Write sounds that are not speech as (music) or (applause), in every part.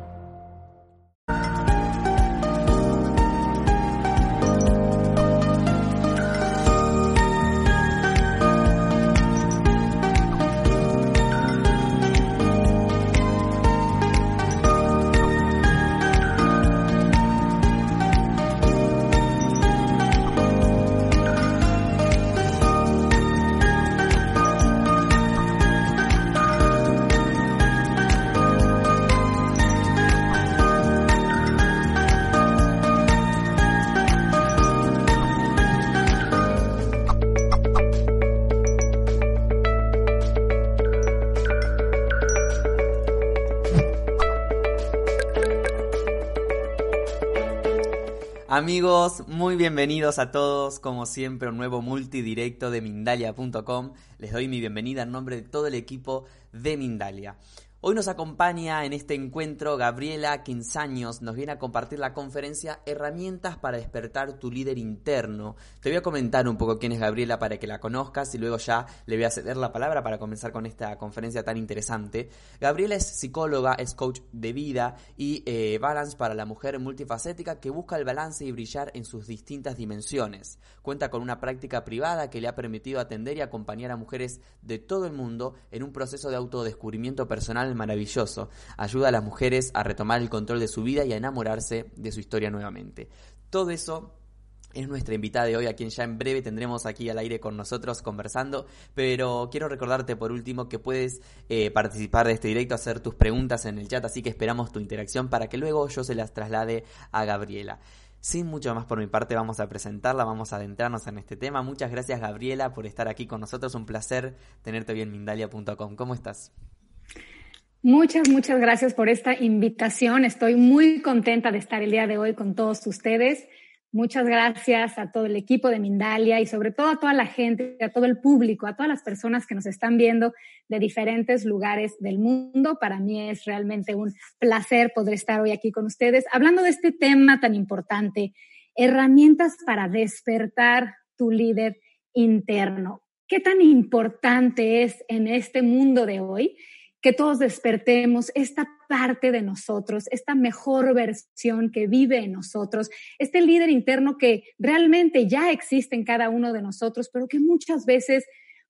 Amigos, bienvenidos a todos, como siempre, un nuevo multidirecto de Mindalia.com. Les doy mi bienvenida en nombre de todo el equipo de Mindalia. Hoy nos acompaña en este encuentro Gabriela Quinzaños, nos viene a compartir la conferencia Herramientas para despertar tu líder interno. Te voy a comentar un poco quién es Gabriela para que la conozcas y luego ya le voy a ceder la palabra para comenzar con esta conferencia tan interesante. Gabriela es psicóloga, es coach de vida y eh, balance para la mujer multifacética que busca el balance y brillar en sus distintas dimensiones. Cuenta con una práctica privada que le ha permitido atender y acompañar a mujeres de todo el mundo en un proceso de autodescubrimiento personal maravilloso. Ayuda a las mujeres a retomar el control de su vida y a enamorarse de su historia nuevamente. Todo eso es nuestra invitada de hoy, a quien ya en breve tendremos aquí al aire con nosotros conversando. Pero quiero recordarte por último que puedes eh, participar de este directo, hacer tus preguntas en el chat, así que esperamos tu interacción para que luego yo se las traslade a Gabriela. Sin mucho más por mi parte, vamos a presentarla, vamos a adentrarnos en este tema. Muchas gracias Gabriela por estar aquí con nosotros, un placer tenerte hoy en Mindalia.com. ¿Cómo estás? Muchas, muchas gracias por esta invitación. Estoy muy contenta de estar el día de hoy con todos ustedes. Muchas gracias a todo el equipo de Mindalia y sobre todo a toda la gente, a todo el público, a todas las personas que nos están viendo de diferentes lugares del mundo. Para mí es realmente un placer poder estar hoy aquí con ustedes hablando de este tema tan importante, herramientas para despertar tu líder interno. ¿Qué tan importante es en este mundo de hoy? Que todos despertemos esta parte de nosotros, esta mejor versión que vive en nosotros, este líder interno que realmente ya existe en cada uno de nosotros, pero que muchas veces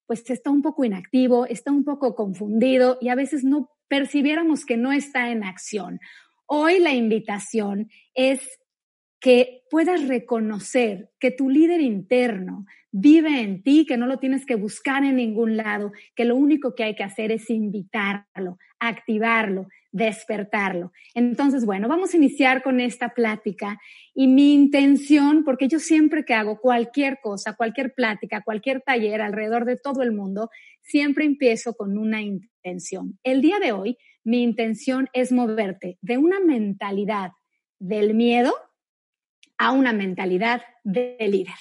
pues está un poco inactivo, está un poco confundido y a veces no percibiéramos que no está en acción. Hoy la invitación es que puedas reconocer que tu líder interno vive en ti, que no lo tienes que buscar en ningún lado, que lo único que hay que hacer es invitarlo, activarlo, despertarlo. Entonces, bueno, vamos a iniciar con esta plática y mi intención, porque yo siempre que hago cualquier cosa, cualquier plática, cualquier taller alrededor de todo el mundo, siempre empiezo con una intención. El día de hoy, mi intención es moverte de una mentalidad del miedo, a una mentalidad de líder.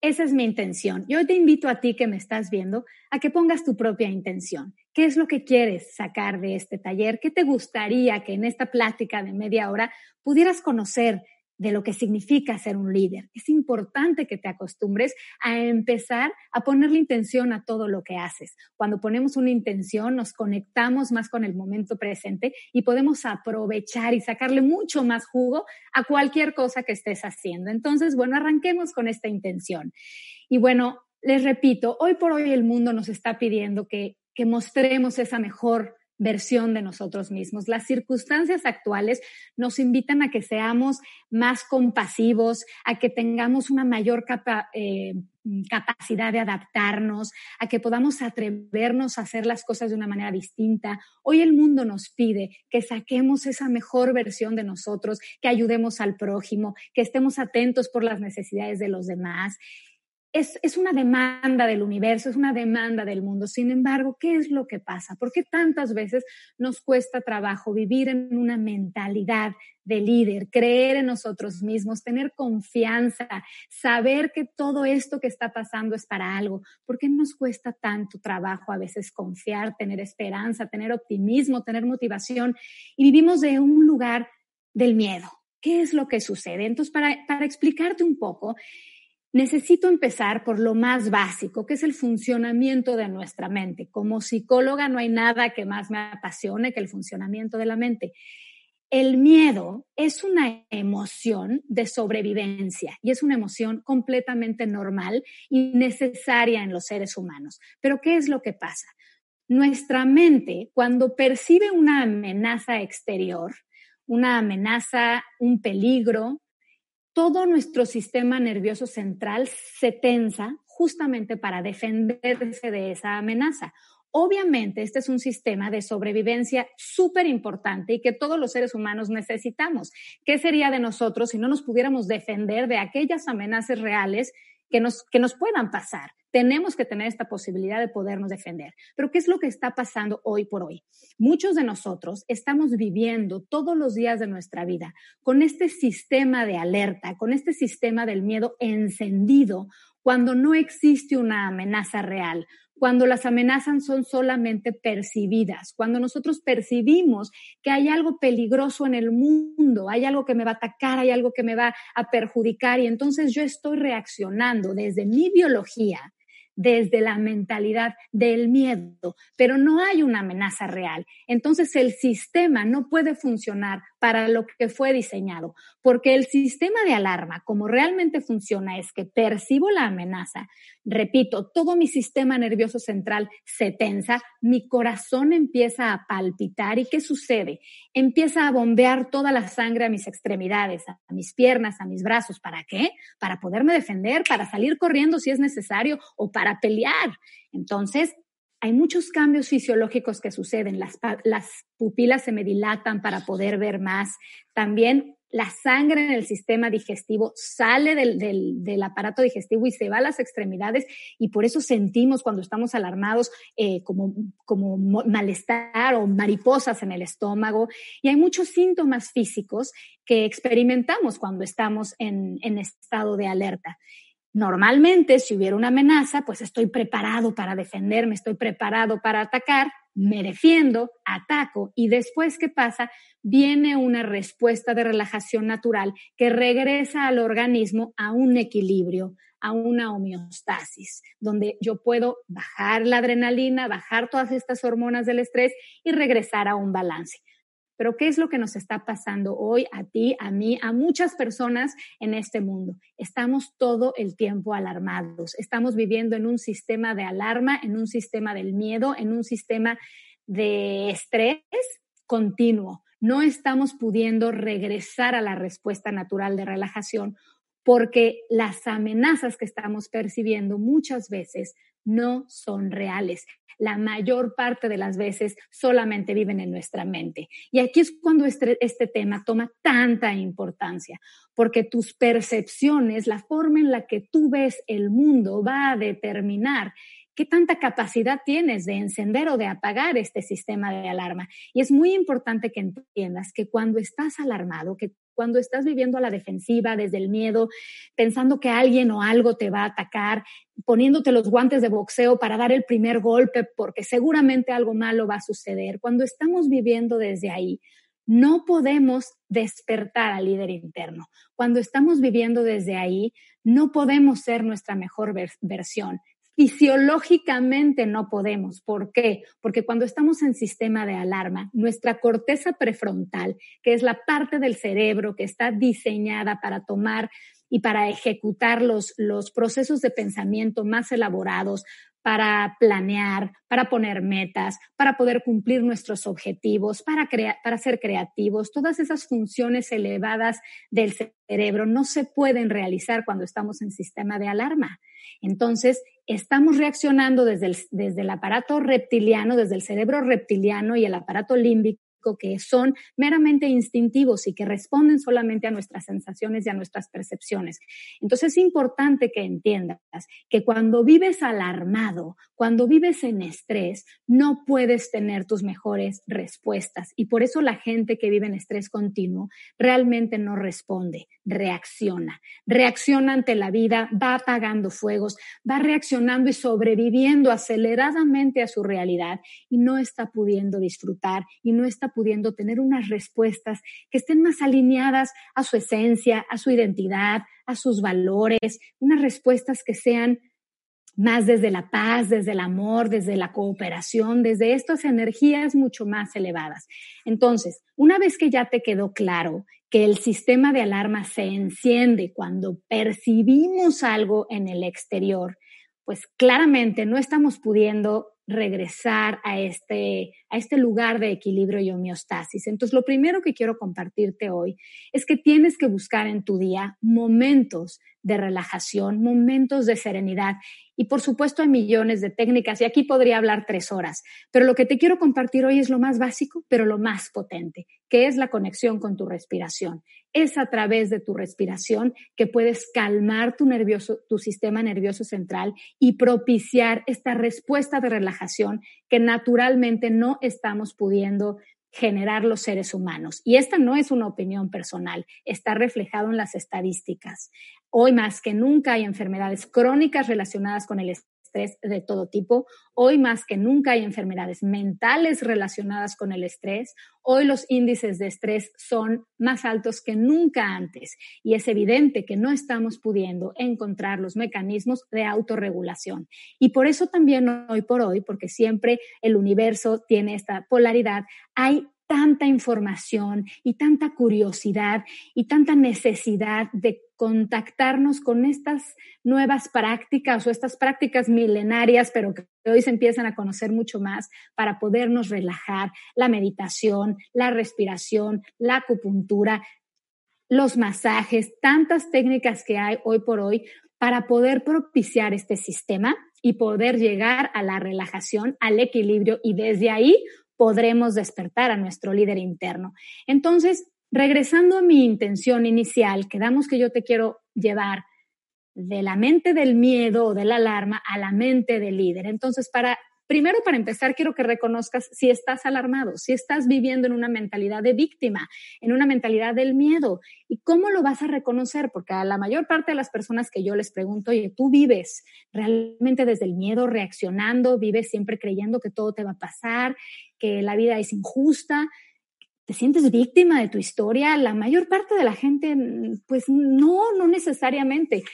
Esa es mi intención. Yo te invito a ti que me estás viendo a que pongas tu propia intención. ¿Qué es lo que quieres sacar de este taller? ¿Qué te gustaría que en esta plática de media hora pudieras conocer de lo que significa ser un líder. Es importante que te acostumbres a empezar a ponerle intención a todo lo que haces. Cuando ponemos una intención, nos conectamos más con el momento presente y podemos aprovechar y sacarle mucho más jugo a cualquier cosa que estés haciendo. Entonces, bueno, arranquemos con esta intención. Y bueno, les repito, hoy por hoy el mundo nos está pidiendo que, que mostremos esa mejor versión de nosotros mismos. Las circunstancias actuales nos invitan a que seamos más compasivos, a que tengamos una mayor eh, capacidad de adaptarnos, a que podamos atrevernos a hacer las cosas de una manera distinta. Hoy el mundo nos pide que saquemos esa mejor versión de nosotros, que ayudemos al prójimo, que estemos atentos por las necesidades de los demás. Es, es, una demanda del universo, es una demanda del mundo. Sin embargo, ¿qué es lo que pasa? ¿Por qué tantas veces nos cuesta trabajo vivir en una mentalidad de líder, creer en nosotros mismos, tener confianza, saber que todo esto que está pasando es para algo? ¿Por qué nos cuesta tanto trabajo a veces confiar, tener esperanza, tener optimismo, tener motivación? Y vivimos de un lugar del miedo. ¿Qué es lo que sucede? Entonces, para, para explicarte un poco, necesito empezar por lo más básico, que es el funcionamiento de nuestra mente. Como psicóloga no hay nada que más me apasione que el funcionamiento de la mente. El miedo es una emoción de sobrevivencia y es una emoción completamente normal y necesaria en los seres humanos. Pero ¿qué es lo que pasa? Nuestra mente, cuando percibe una amenaza exterior, una amenaza, un peligro, todo nuestro sistema nervioso central se tensa justamente para defenderse de esa amenaza. Obviamente, este es un sistema de sobrevivencia súper importante y que todos los seres humanos necesitamos. ¿Qué sería de nosotros si no nos pudiéramos defender de aquellas amenazas reales que nos, que nos puedan pasar? tenemos que tener esta posibilidad de podernos defender. Pero ¿qué es lo que está pasando hoy por hoy? Muchos de nosotros estamos viviendo todos los días de nuestra vida con este sistema de alerta, con este sistema del miedo encendido cuando no existe una amenaza real, cuando las amenazas son solamente percibidas, cuando nosotros percibimos que hay algo peligroso en el mundo, hay algo que me va a atacar, hay algo que me va a perjudicar y entonces yo estoy reaccionando desde mi biología desde la mentalidad del miedo, pero no hay una amenaza real. Entonces el sistema no puede funcionar para lo que fue diseñado, porque el sistema de alarma, como realmente funciona, es que percibo la amenaza, repito, todo mi sistema nervioso central se tensa, mi corazón empieza a palpitar y ¿qué sucede? Empieza a bombear toda la sangre a mis extremidades, a mis piernas, a mis brazos. ¿Para qué? Para poderme defender, para salir corriendo si es necesario o para pelear. Entonces, hay muchos cambios fisiológicos que suceden. Las, las, pupilas se me dilatan para poder ver más. También la sangre en el sistema digestivo sale del, del, aparato digestivo y se va a las extremidades y por eso sentimos cuando estamos alarmados eh, como, como malestar o mariposas en el estómago. Y hay muchos síntomas físicos que experimentamos cuando estamos en, en estado de alerta. Normalmente, si hubiera una amenaza, pues estoy preparado para defenderme, estoy preparado para atacar, me defiendo, ataco y después, ¿qué pasa? Viene una respuesta de relajación natural que regresa al organismo a un equilibrio, a una homeostasis, donde yo puedo bajar la adrenalina, bajar todas estas hormonas del estrés y regresar a un balance. Pero ¿qué es lo que nos está pasando hoy a ti, a mí, a muchas personas en este mundo? Estamos todo el tiempo alarmados. Estamos viviendo en un sistema de alarma, en un sistema del miedo, en un sistema de estrés continuo. No estamos pudiendo regresar a la respuesta natural de relajación porque las amenazas que estamos percibiendo muchas veces no son reales. La mayor parte de las veces solamente viven en nuestra mente. Y aquí es cuando este, este, tema toma tanta importancia, porque tus percepciones, la forma en la que tú ves el mundo va a determinar qué tanta capacidad tienes de encender o de apagar este sistema de alarma. Y es muy importante que entiendas que cuando estás alarmado, que cuando estás viviendo a la defensiva, desde el miedo, pensando que alguien o algo te va a atacar, poniéndote los guantes de boxeo para dar el primer golpe porque seguramente algo malo va a suceder. Cuando estamos viviendo desde ahí, no podemos despertar al líder interno. Cuando estamos viviendo desde ahí, no podemos ser nuestra mejor versión. Fisiológicamente no podemos. ¿Por qué? Porque cuando estamos en sistema de alarma, nuestra corteza prefrontal, que es la parte del cerebro que está diseñada para tomar y para ejecutar los, los procesos de pensamiento más elaborados, para planear, para poner metas, para poder cumplir nuestros objetivos, para, para ser creativos. Todas esas funciones elevadas del cerebro no se pueden realizar cuando estamos en sistema de alarma. Entonces, estamos reaccionando desde el, desde el aparato reptiliano, desde el cerebro reptiliano y el aparato límbico que son meramente instintivos y que responden solamente a nuestras sensaciones y a nuestras percepciones. Entonces es importante que entiendas que cuando vives alarmado, cuando vives en estrés, no puedes tener tus mejores respuestas. Y por eso la gente que vive en estrés continuo realmente no responde, reacciona. Reacciona ante la vida, va apagando fuegos, va reaccionando y sobreviviendo aceleradamente a su realidad y no está pudiendo disfrutar y no está pudiendo tener unas respuestas que estén más alineadas a su esencia, a su identidad, a sus valores, unas respuestas que sean más desde la paz, desde el amor, desde la cooperación, desde estas energías mucho más elevadas. Entonces, una vez que ya te quedó claro que el sistema de alarma se enciende cuando percibimos algo en el exterior, pues claramente no estamos pudiendo regresar a este, a este lugar de equilibrio y homeostasis. Entonces, lo primero que quiero compartirte hoy es que tienes que buscar en tu día momentos de relajación, momentos de serenidad. Y por supuesto hay millones de técnicas y aquí podría hablar tres horas, pero lo que te quiero compartir hoy es lo más básico, pero lo más potente, que es la conexión con tu respiración. Es a través de tu respiración que puedes calmar tu nervioso, tu sistema nervioso central y propiciar esta respuesta de relajación que naturalmente no estamos pudiendo generar los seres humanos. Y esta no es una opinión personal, está reflejado en las estadísticas. Hoy más que nunca hay enfermedades crónicas relacionadas con el estrés de todo tipo. Hoy más que nunca hay enfermedades mentales relacionadas con el estrés. Hoy los índices de estrés son más altos que nunca antes y es evidente que no estamos pudiendo encontrar los mecanismos de autorregulación. Y por eso también hoy por hoy, porque siempre el universo tiene esta polaridad, hay tanta información y tanta curiosidad y tanta necesidad de contactarnos con estas nuevas prácticas o estas prácticas milenarias, pero que hoy se empiezan a conocer mucho más para podernos relajar, la meditación, la respiración, la acupuntura, los masajes, tantas técnicas que hay hoy por hoy para poder propiciar este sistema y poder llegar a la relajación, al equilibrio y desde ahí podremos despertar a nuestro líder interno. Entonces, regresando a mi intención inicial, quedamos que yo te quiero llevar de la mente del miedo o de la alarma a la mente del líder. Entonces, para Primero, para empezar, quiero que reconozcas si estás alarmado, si estás viviendo en una mentalidad de víctima, en una mentalidad del miedo. ¿Y cómo lo vas a reconocer? Porque a la mayor parte de las personas que yo les pregunto, oye, tú vives realmente desde el miedo, reaccionando, vives siempre creyendo que todo te va a pasar, que la vida es injusta. ¿Te sientes víctima de tu historia? La mayor parte de la gente, pues no, no necesariamente.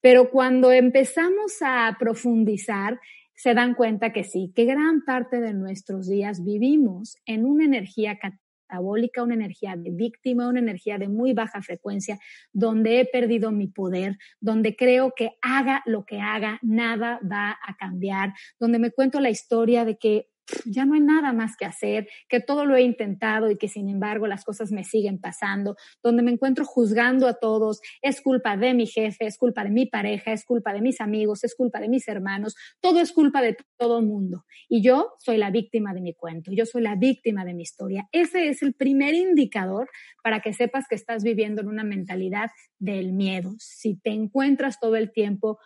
Pero cuando empezamos a profundizar, se dan cuenta que sí, que gran parte de nuestros días vivimos en una energía catabólica, una energía de víctima, una energía de muy baja frecuencia, donde he perdido mi poder, donde creo que haga lo que haga, nada va a cambiar, donde me cuento la historia de que ya no hay nada más que hacer, que todo lo he intentado y que sin embargo las cosas me siguen pasando, donde me encuentro juzgando a todos, es culpa de mi jefe, es culpa de mi pareja, es culpa de mis amigos, es culpa de mis hermanos, todo es culpa de todo el mundo. Y yo soy la víctima de mi cuento, yo soy la víctima de mi historia. Ese es el primer indicador para que sepas que estás viviendo en una mentalidad del miedo. Si te encuentras todo el tiempo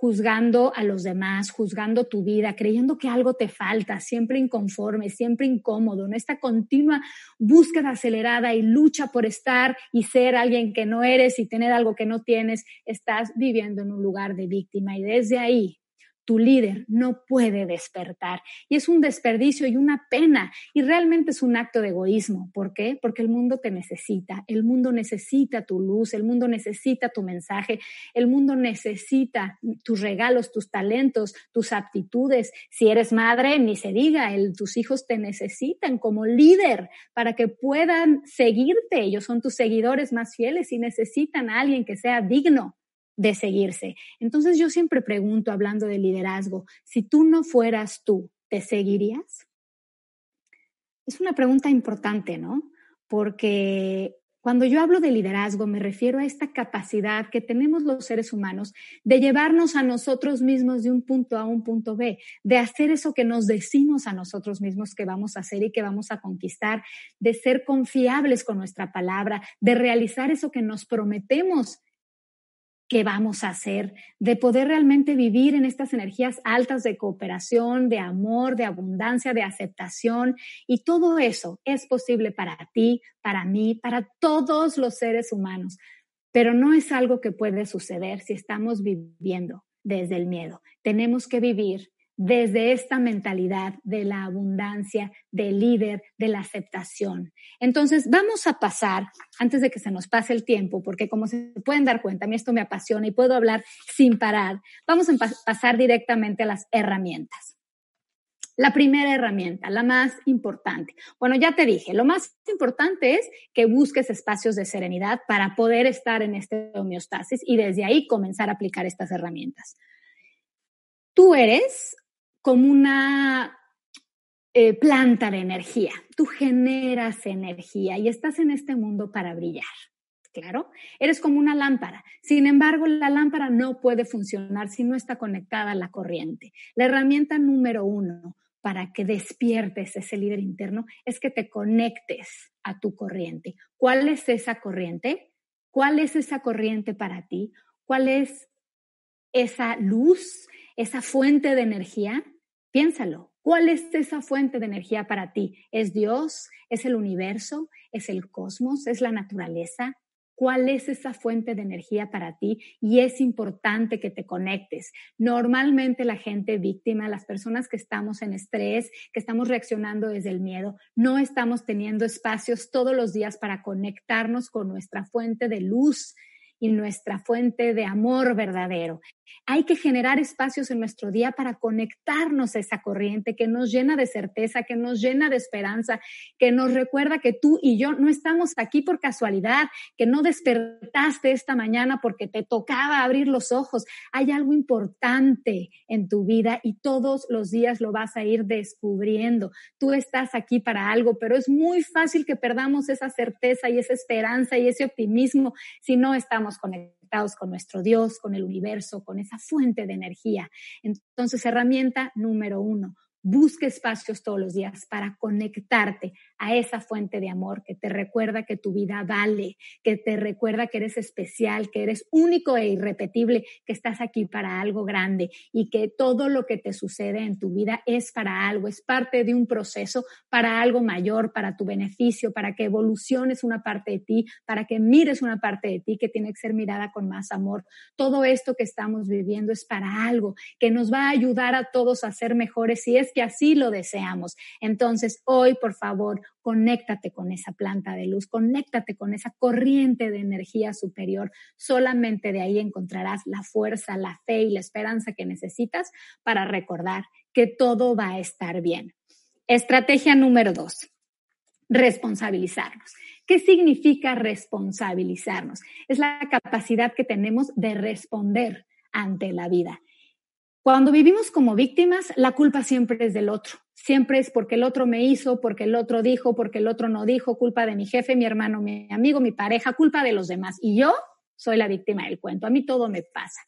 juzgando a los demás, juzgando tu vida, creyendo que algo te falta, siempre inconforme, siempre incómodo, en esta continua búsqueda acelerada y lucha por estar y ser alguien que no eres y tener algo que no tienes, estás viviendo en un lugar de víctima y desde ahí tu líder no puede despertar. Y es un desperdicio y una pena. Y realmente es un acto de egoísmo. ¿Por qué? Porque el mundo te necesita. El mundo necesita tu luz. El mundo necesita tu mensaje. El mundo necesita tus regalos, tus talentos, tus aptitudes. Si eres madre, ni se diga, tus hijos te necesitan como líder para que puedan seguirte. Ellos son tus seguidores más fieles y necesitan a alguien que sea digno de seguirse. Entonces yo siempre pregunto, hablando de liderazgo, si tú no fueras tú, ¿te seguirías? Es una pregunta importante, ¿no? Porque Cuando yo hablo de liderazgo, me refiero a esta capacidad que tenemos los seres humanos de llevarnos a nosotros mismos de un punto A a un punto B, de hacer eso que nos decimos a nosotros mismos que vamos a hacer y que vamos a conquistar, de ser confiables con nuestra palabra, de realizar eso que nos prometemos qué vamos a hacer, de poder realmente vivir en estas energías altas de cooperación, de amor, de abundancia, de aceptación. Y todo eso es posible para ti, para mí, para todos los seres humanos. Pero no es algo que puede suceder si estamos viviendo desde el miedo. Tenemos que vivir desde esta mentalidad de la abundancia, del líder, de la aceptación. Entonces, vamos a pasar, antes de que se nos pase el tiempo, porque como se pueden dar cuenta, a mí esto me apasiona y puedo hablar sin parar, vamos a pasar directamente a las herramientas. La primera herramienta, la más importante. Bueno, ya te dije, lo más importante es que busques espacios de serenidad para poder estar en este homeostasis y desde ahí comenzar a aplicar estas herramientas. Tú eres como una eh, planta de energía. Tú generas energía y estás en este mundo para brillar. Claro, eres como una lámpara. Sin embargo, la lámpara no puede funcionar si no está conectada a la corriente. La herramienta número uno para que despiertes ese líder interno es que te conectes a tu corriente. ¿Cuál es esa corriente? ¿Cuál es esa corriente para ti? ¿Cuál es esa luz esa fuente de energía, piénsalo. ¿Cuál es esa fuente de energía para ti? ¿Es Dios? ¿Es el universo? ¿Es el cosmos? ¿Es la naturaleza? ¿Cuál es esa fuente de energía para ti? Y es importante que te conectes. Normalmente la gente víctima, las personas que estamos en estrés, que estamos reaccionando desde el miedo, no estamos teniendo espacios todos los días para conectarnos con nuestra fuente de luz, y nuestra fuente de amor verdadero. Hay que generar espacios en nuestro día para conectarnos a esa corriente que nos llena de certeza, que nos llena de esperanza, que nos recuerda que tú y yo no estamos aquí por casualidad, que no despertaste esta mañana porque te tocaba abrir los ojos. Hay algo importante en tu vida y todos los días lo vas a ir descubriendo. Tú estás aquí para algo, pero es muy fácil que perdamos esa certeza y esa esperanza y ese optimismo si no estamos conectados con nuestro Dios, con el universo, con esa fuente de energía. Entonces, herramienta número uno, Busque espacios todos los días para conectarte a esa fuente de amor que te recuerda que tu vida vale, que te recuerda que eres especial, que eres único e irrepetible, que estás aquí para algo grande y que todo lo que te sucede en tu vida es para algo, es parte de un proceso para algo mayor, para tu beneficio, para que evoluciones una parte de ti, para que mires una parte de ti que tiene que ser mirada con más amor. Todo esto que estamos viviendo es para algo que nos va a ayudar a todos a ser mejores si es que así lo deseamos. Entonces, hoy, por favor, conéctate con esa planta de luz, conéctate con esa corriente de energía superior. Solamente de ahí encontrarás la fuerza, la fe y la esperanza que necesitas para recordar que todo va a estar bien. Estrategia número dos, responsabilizarnos. ¿Qué significa responsabilizarnos? Es la capacidad que tenemos de responder ante la vida. Cuando vivimos como víctimas, la culpa siempre es del otro. Siempre es porque el otro me hizo, porque el otro dijo, porque el otro no dijo, culpa de mi jefe, mi hermano, mi amigo, mi pareja, culpa de los demás. Y yo soy la víctima del cuento. A mí todo me pasa.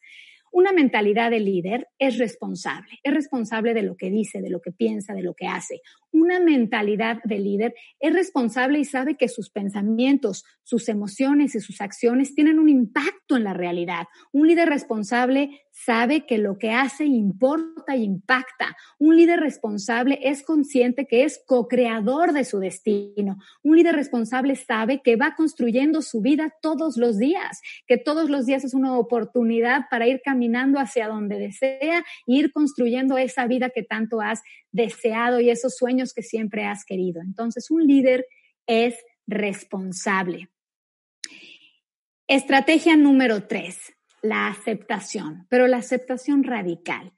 Una mentalidad de líder es responsable, es responsable de lo que dice, de lo que piensa, de lo que hace. Una mentalidad de líder es responsable y sabe que sus pensamientos, sus emociones y sus acciones tienen un impacto en la realidad. Un líder responsable sabe que lo que hace importa y impacta. Un líder responsable es consciente que es co-creador de su destino. Un líder responsable sabe que va construyendo su vida todos los días, que todos los días es una oportunidad para ir caminando hacia donde desea e ir construyendo esa vida que tanto has deseado y esos sueños que siempre has querido. Entonces, un líder es responsable. Estrategia número tres, la aceptación, pero la aceptación radical.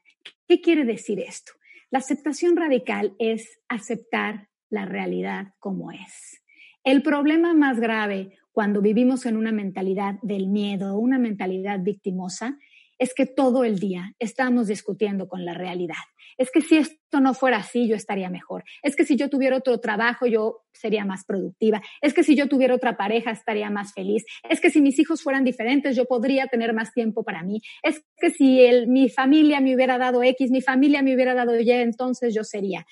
¿Qué quiere decir esto? La aceptación radical es aceptar la realidad como es. El problema más grave cuando vivimos en una mentalidad del miedo, una mentalidad victimosa, es que todo el día estamos discutiendo con la realidad. Es que si esto no fuera así, yo estaría mejor. Es que si yo tuviera otro trabajo, yo sería más productiva. Es que si yo tuviera otra pareja, estaría más feliz. Es que si mis hijos fueran diferentes, yo podría tener más tiempo para mí. Es que si mi familia me hubiera dado X, mi familia me hubiera dado Y, entonces yo sería.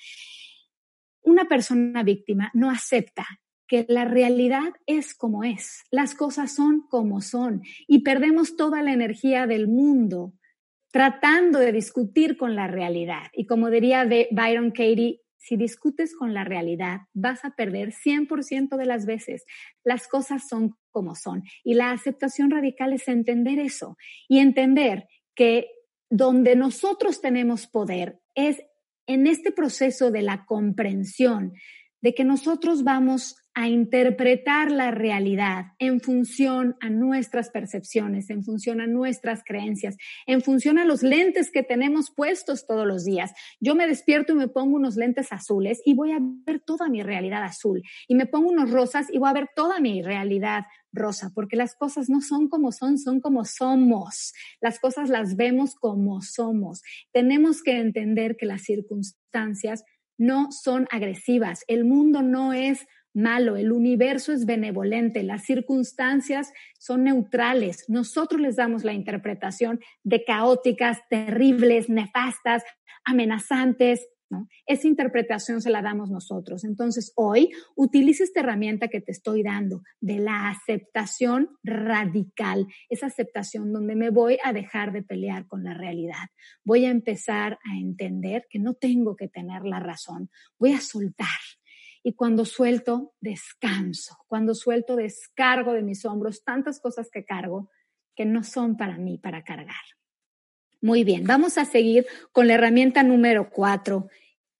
Una persona víctima no acepta que la realidad es como es, las cosas son como son y perdemos toda la energía del mundo tratando de discutir con la realidad. Y como diría Byron Katie, si discutes con la realidad, vas a perder 100% de las veces. Las cosas son como son. Y la aceptación radical es entender eso y entender que donde nosotros tenemos poder es en este proceso de la comprensión, de que nosotros vamos a interpretar la realidad en función a nuestras percepciones, en función a nuestras creencias, en función a los lentes que tenemos puestos todos los días. Yo me despierto y me pongo unos lentes azules y voy a ver toda mi realidad azul. Y me pongo unos rosas y voy a ver toda mi realidad rosa, porque las cosas no son como son, son como somos. Las cosas las vemos como somos. Tenemos que entender que las circunstancias no son agresivas. El mundo no es malo, el universo es benevolente, las circunstancias son neutrales. Nosotros les damos la interpretación de caóticas, terribles, nefastas, amenazantes, esa interpretación se la damos nosotros. Entonces, hoy utiliza esta herramienta que te estoy dando de la aceptación radical, esa aceptación donde me voy a dejar de pelear con la realidad. Voy a empezar a entender que no tengo que tener la razón. Voy a soltar. Y cuando suelto, descanso. Cuando suelto, descargo de mis hombros tantas cosas que cargo que no son para mí, para cargar. Muy bien, vamos a seguir con la herramienta número cuatro,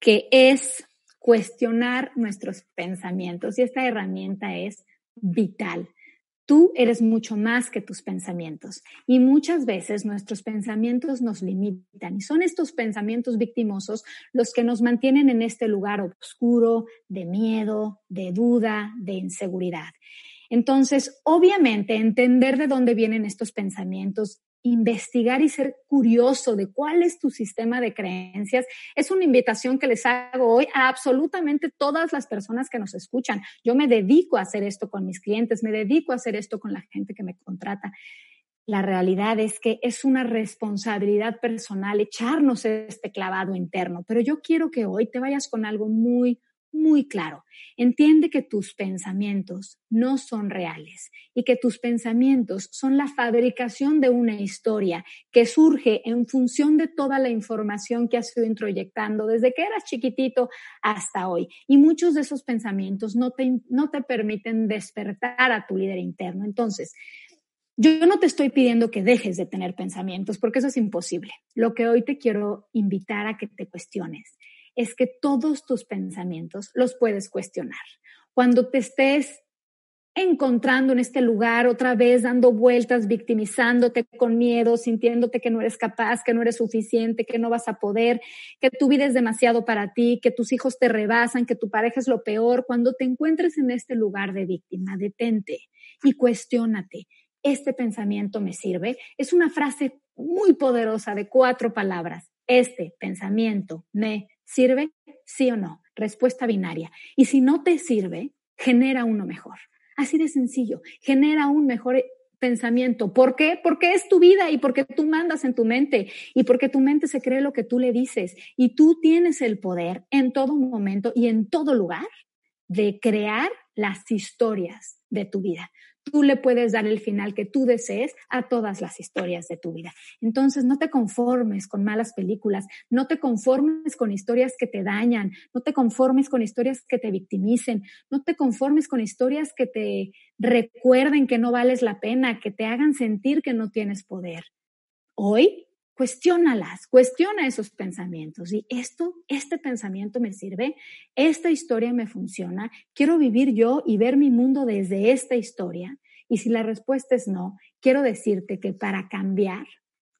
que es cuestionar nuestros pensamientos. Y esta herramienta es vital. Tú eres mucho más que tus pensamientos y muchas veces nuestros pensamientos nos limitan y son estos pensamientos victimosos los que nos mantienen en este lugar oscuro de miedo, de duda, de inseguridad. Entonces, obviamente, entender de dónde vienen estos pensamientos investigar y ser curioso de cuál es tu sistema de creencias, es una invitación que les hago hoy a absolutamente todas las personas que nos escuchan. Yo me dedico a hacer esto con mis clientes, me dedico a hacer esto con la gente que me contrata. La realidad es que es una responsabilidad personal echarnos este clavado interno, pero yo quiero que hoy te vayas con algo muy, muy claro. Entiende que tus pensamientos no son reales y que tus pensamientos son la fabricación de una historia que surge en función de toda la información que has ido introyectando desde que eras chiquitito hasta hoy. Y muchos de esos pensamientos no te, no te permiten despertar a tu líder interno. Entonces, yo no te estoy pidiendo que dejes de tener pensamientos porque eso es imposible. Lo que hoy te quiero invitar a que te cuestiones es que todos tus pensamientos los puedes cuestionar. Cuando te estés encontrando en este lugar otra vez, dando vueltas, victimizándote con miedo, sintiéndote que no eres capaz, que no eres suficiente, que no vas a poder, que tu vida es demasiado para ti, que tus hijos te rebasan, que tu pareja es lo peor. Cuando te encuentres en este lugar de víctima, detente y cuestiónate. ¿Este pensamiento me sirve? Es una frase muy poderosa de cuatro palabras. Este pensamiento me ¿Sirve? Sí o no. Respuesta binaria. Y si no te sirve, genera uno mejor. Así de sencillo. Genera un mejor pensamiento. ¿Por qué? Porque es tu vida y porque tú mandas en tu mente y porque tu mente se cree lo que tú le dices y tú tienes el poder en todo momento y en todo lugar de crear las historias de tu vida tú le puedes dar el final que tú desees a todas las historias de tu vida. Entonces, no te conformes con malas películas, no te conformes con historias que te dañan, no te conformes con historias que te victimicen, no te conformes con historias que te recuerden que no vales la pena, que te hagan sentir que no tienes poder. Hoy cuestiónalas, cuestiona esos pensamientos. Y esto, este pensamiento me sirve, esta historia me funciona, quiero vivir yo y ver mi mundo desde esta historia. Y si la respuesta es no, quiero decirte que para cambiar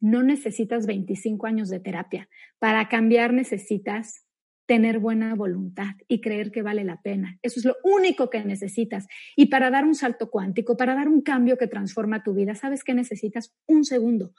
no necesitas 25 años de terapia. Para cambiar necesitas tener buena voluntad y creer que vale la pena. Eso es lo único que necesitas. Y para dar un salto cuántico, para dar un cambio que transforma tu vida, ¿sabes que necesitas? Un segundo,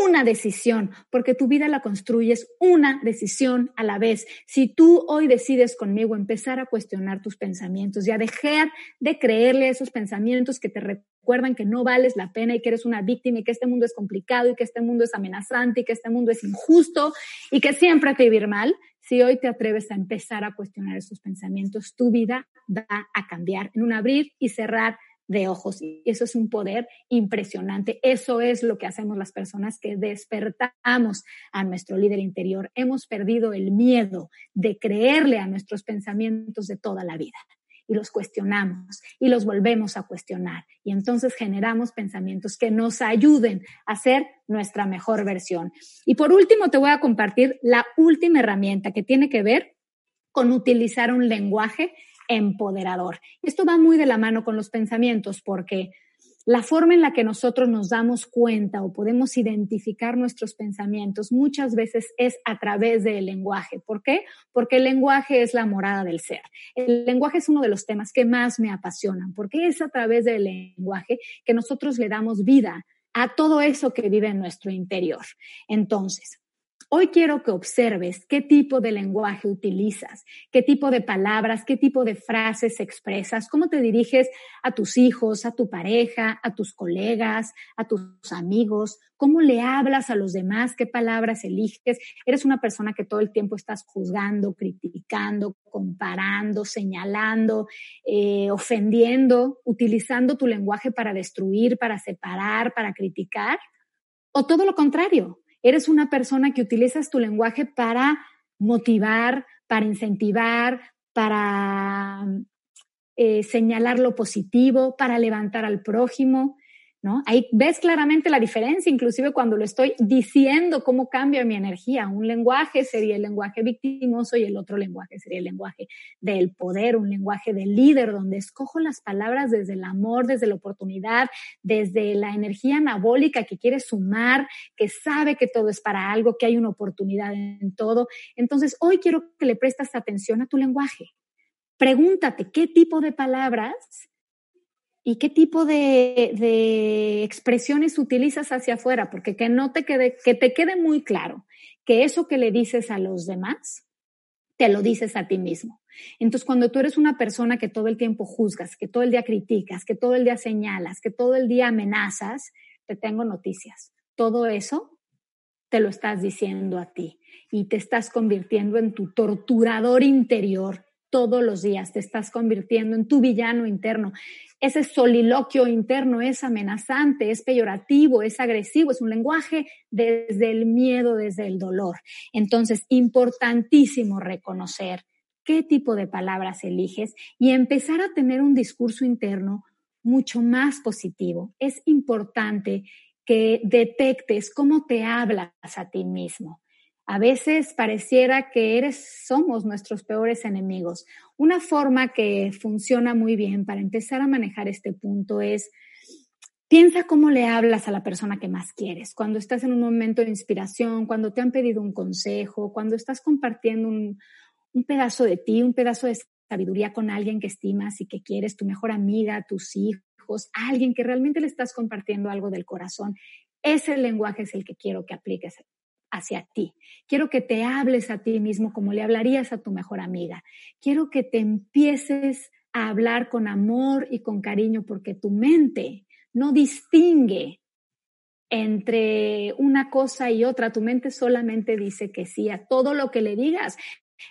una decisión, porque tu vida la construyes una decisión a la vez. Si tú hoy decides conmigo empezar a cuestionar tus pensamientos y a dejar de creerle a esos pensamientos que te recuerdan que no vales la pena y que eres una víctima y que este mundo es complicado y que este mundo es amenazante y que este mundo es injusto y que siempre que vivir mal, si hoy te atreves a empezar a cuestionar esos pensamientos, tu vida va a cambiar en un abrir y cerrar de ojos. Y eso es un poder impresionante. Eso es lo que hacemos las personas que despertamos a nuestro líder interior. Hemos perdido el miedo de creerle a nuestros pensamientos de toda la vida. Y los cuestionamos y los volvemos a cuestionar. Y entonces generamos pensamientos que nos ayuden a ser nuestra mejor versión. Y por último, te voy a compartir la última herramienta que tiene que ver con utilizar un lenguaje empoderador. Esto va muy de la mano con los pensamientos porque la forma en la que nosotros nos damos cuenta o podemos identificar nuestros pensamientos muchas veces es a través del lenguaje. ¿Por qué? Porque el lenguaje es la morada del ser. El lenguaje es uno de los temas que más me apasionan, porque es a través del lenguaje que nosotros le damos vida a todo eso que vive en nuestro interior. Entonces, Hoy quiero que observes qué tipo de lenguaje utilizas, qué tipo de palabras, qué tipo de frases expresas, cómo te diriges a tus hijos, a tu pareja, a tus colegas, a tus amigos, cómo le hablas a los demás, qué palabras eliges. Eres una persona que todo el tiempo estás juzgando, criticando, comparando, señalando, eh, ofendiendo, utilizando tu lenguaje para destruir, para separar, para criticar. O todo lo contrario, Eres una persona que utilizas tu lenguaje para motivar, para incentivar, para eh, señalar lo positivo, para levantar al prójimo. ¿No? Ahí ves claramente la diferencia, inclusive cuando lo estoy diciendo cómo cambia mi energía. Un lenguaje sería el lenguaje victimoso y el otro lenguaje sería el lenguaje del poder, un lenguaje del líder, donde escojo las palabras desde el amor, desde la oportunidad, desde la energía anabólica que quiere sumar, que sabe que todo es para algo, que hay una oportunidad en todo. Entonces, hoy quiero que le prestas atención a tu lenguaje. Pregúntate qué tipo de palabras y qué tipo de, expresiones utilizas hacia afuera, porque que no te quede, que te quede muy claro que eso que le dices a los demás, te lo dices a ti mismo. Entonces, cuando tú eres una persona que todo el tiempo juzgas, que todo el día criticas, que todo el día señalas, que todo el día amenazas, te tengo noticias. Todo eso te lo estás diciendo a ti y te estás convirtiendo en tu torturador interior todos los días, te estás convirtiendo en tu villano interno. Ese soliloquio interno es amenazante, es peyorativo, es agresivo, es un lenguaje desde el miedo, desde el dolor. Entonces, importantísimo reconocer qué tipo de palabras eliges y empezar a tener un discurso interno mucho más positivo. Es importante que detectes cómo te hablas a ti mismo. A veces pareciera que eres, somos nuestros peores enemigos. Una forma que funciona muy bien para empezar a manejar este punto es piensa cómo le hablas a la persona que más quieres. Cuando estás en un momento de inspiración, cuando te han pedido un consejo, cuando estás compartiendo un, un pedazo de ti, un pedazo de sabiduría con alguien que estimas y que quieres, tu mejor amiga, tus hijos, alguien que realmente le estás compartiendo algo del corazón. Ese lenguaje es el que quiero que apliques hacia ti. Quiero que te hables a ti mismo como le hablarías a tu mejor amiga. Quiero que te empieces a hablar con amor y con cariño porque tu mente no distingue entre una cosa y otra. Tu mente solamente dice que sí a todo lo que le digas.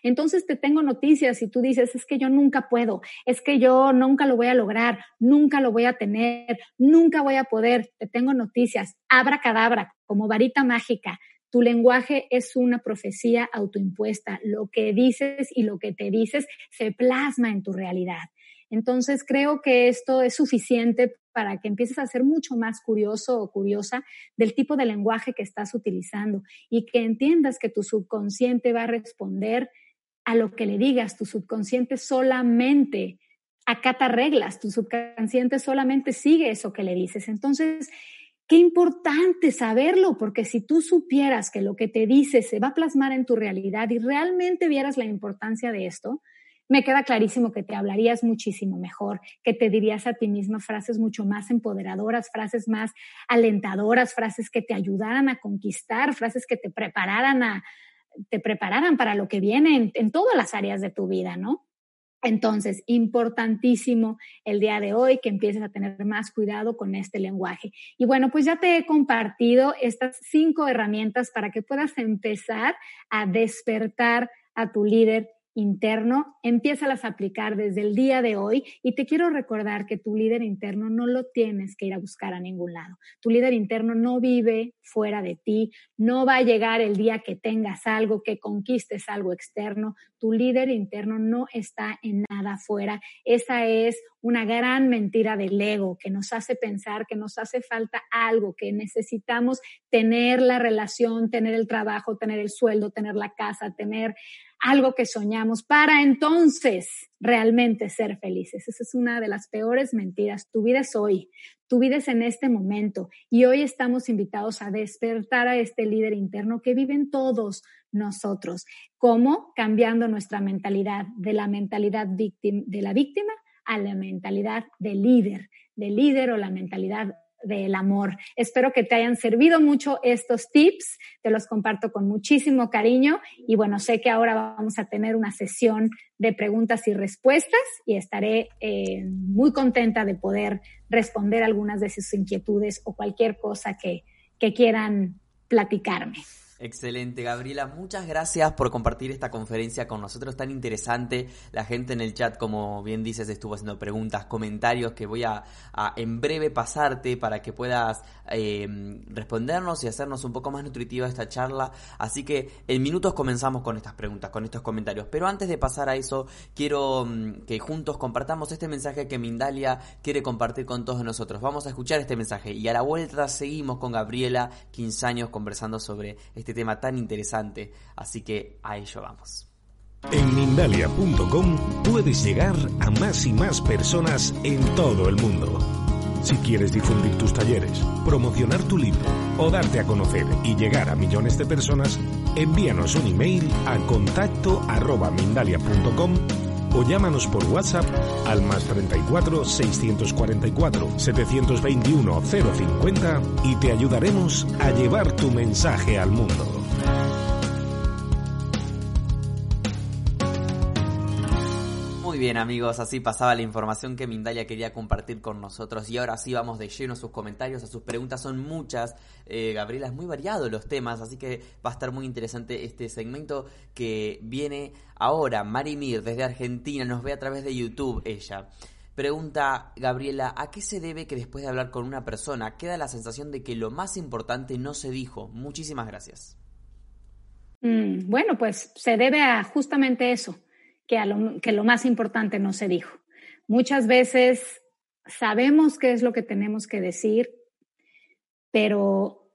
Entonces te tengo noticias y tú dices, es que yo nunca puedo, es que yo nunca lo voy a lograr, nunca lo voy a tener, nunca voy a poder. Te tengo noticias, abra cadabra, como varita mágica. Tu lenguaje es una profecía autoimpuesta. Lo que dices y lo que te dices se plasma en tu realidad. Entonces creo que esto es suficiente para que empieces a ser mucho más curioso o curiosa del tipo de lenguaje que estás utilizando y que entiendas que tu subconsciente va a responder a lo que le digas. Tu subconsciente solamente acata reglas, tu subconsciente solamente sigue eso que le dices. Entonces, Qué importante saberlo, porque si tú supieras que lo que te dice se va a plasmar en tu realidad y realmente vieras la importancia de esto, me queda clarísimo que te hablarías muchísimo mejor, que te dirías a ti misma frases mucho más empoderadoras, frases más alentadoras, frases que te ayudaran a conquistar, frases que te prepararan a, te prepararan para lo que viene en, en todas las áreas de tu vida, ¿no? Entonces, importantísimo el día de hoy que empieces a tener más cuidado con este lenguaje. Y bueno, pues ya te he compartido estas cinco herramientas para que puedas empezar a despertar a tu líder interno, empieza a aplicar desde el día de hoy y te quiero recordar que tu líder interno no lo tienes que ir a buscar a ningún lado. Tu líder interno no vive fuera de ti, no va a llegar el día que tengas algo, que conquistes algo externo. Tu líder interno no está en nada fuera. Esa es una gran mentira del ego que nos hace pensar que nos hace falta algo, que necesitamos tener la relación, tener el trabajo, tener el sueldo, tener la casa, tener algo que soñamos para entonces realmente ser felices. Esa es una de las peores mentiras. Tu vida es hoy, tu vida es en este momento y hoy estamos invitados a despertar a este líder interno que vive en todos nosotros. ¿Cómo? Cambiando nuestra mentalidad de la mentalidad de la víctima a la mentalidad del líder, del líder o la mentalidad del amor. Espero que te hayan servido mucho estos tips, te los comparto con muchísimo cariño y bueno, sé que ahora vamos a tener una sesión de preguntas y respuestas y estaré eh, muy contenta de poder responder algunas de sus inquietudes o cualquier cosa que, que quieran platicarme. Excelente, Gabriela. Muchas gracias por compartir esta conferencia con nosotros tan interesante. La gente en el chat, como bien dices, estuvo haciendo preguntas, comentarios que voy a, en breve pasarte para que puedas em, respondernos y hacernos un poco más nutritiva esta charla. Así que en minutos comenzamos con estas preguntas, con estos comentarios. Pero antes de pasar a eso, quiero mm, que juntos compartamos este mensaje que Mindalia quiere compartir con todos nosotros. Vamos a escuchar este mensaje y a la vuelta seguimos con Gabriela, 15 años, conversando sobre este este tema tan interesante. Así que a ello vamos. En Mindalia.com puedes llegar a más y más personas en todo el mundo. Si quieres difundir tus talleres, promocionar tu libro o darte a conocer y llegar a millones de personas, envíanos un email a contacto o llámanos por WhatsApp al más 34 644 721 050 y te ayudaremos a llevar tu mensaje al mundo. Bien amigos, así pasaba la información que Mindalia quería compartir con nosotros y ahora sí vamos de lleno a sus comentarios, a sus preguntas, son muchas. Eh, Gabriela, es muy variado los temas, así que va a estar muy interesante este segmento que viene ahora. Mari Mir desde Argentina nos ve a través de YouTube ella. Pregunta Gabriela, ¿a qué se debe que después de hablar con una persona queda la sensación de que lo más importante no se dijo? Muchísimas gracias. Mm, bueno, pues se debe a justamente eso que, lo, lo más importante no se dijo. Muchas veces sabemos qué es lo que tenemos que decir, pero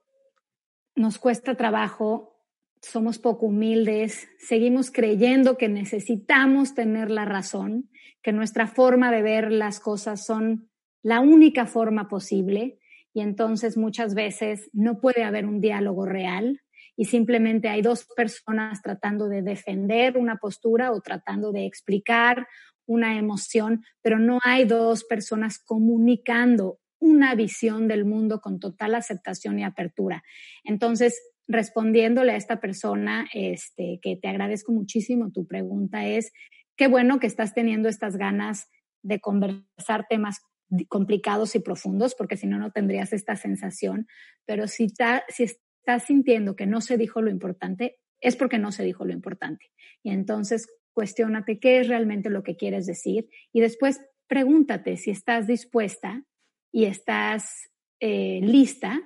nos cuesta trabajo, somos poco humildes, seguimos creyendo que necesitamos tener la razón, que nuestra forma de ver las cosas son la única forma posible y entonces muchas veces no puede haber un diálogo real, y simplemente hay dos personas tratando de defender una postura o tratando de explicar una emoción, pero no hay dos personas comunicando una visión del mundo con total aceptación y apertura. Entonces, respondiéndole a esta persona, este, que te agradezco muchísimo, tu pregunta es, qué bueno que estás teniendo estas ganas de conversar temas complicados y profundos, porque si no, no tendrías esta sensación, pero si, si, estás sintiendo que no se dijo lo importante, es porque no se dijo lo importante. Y entonces cuestionate qué es realmente lo que quieres decir y después pregúntate si estás dispuesta y estás eh, lista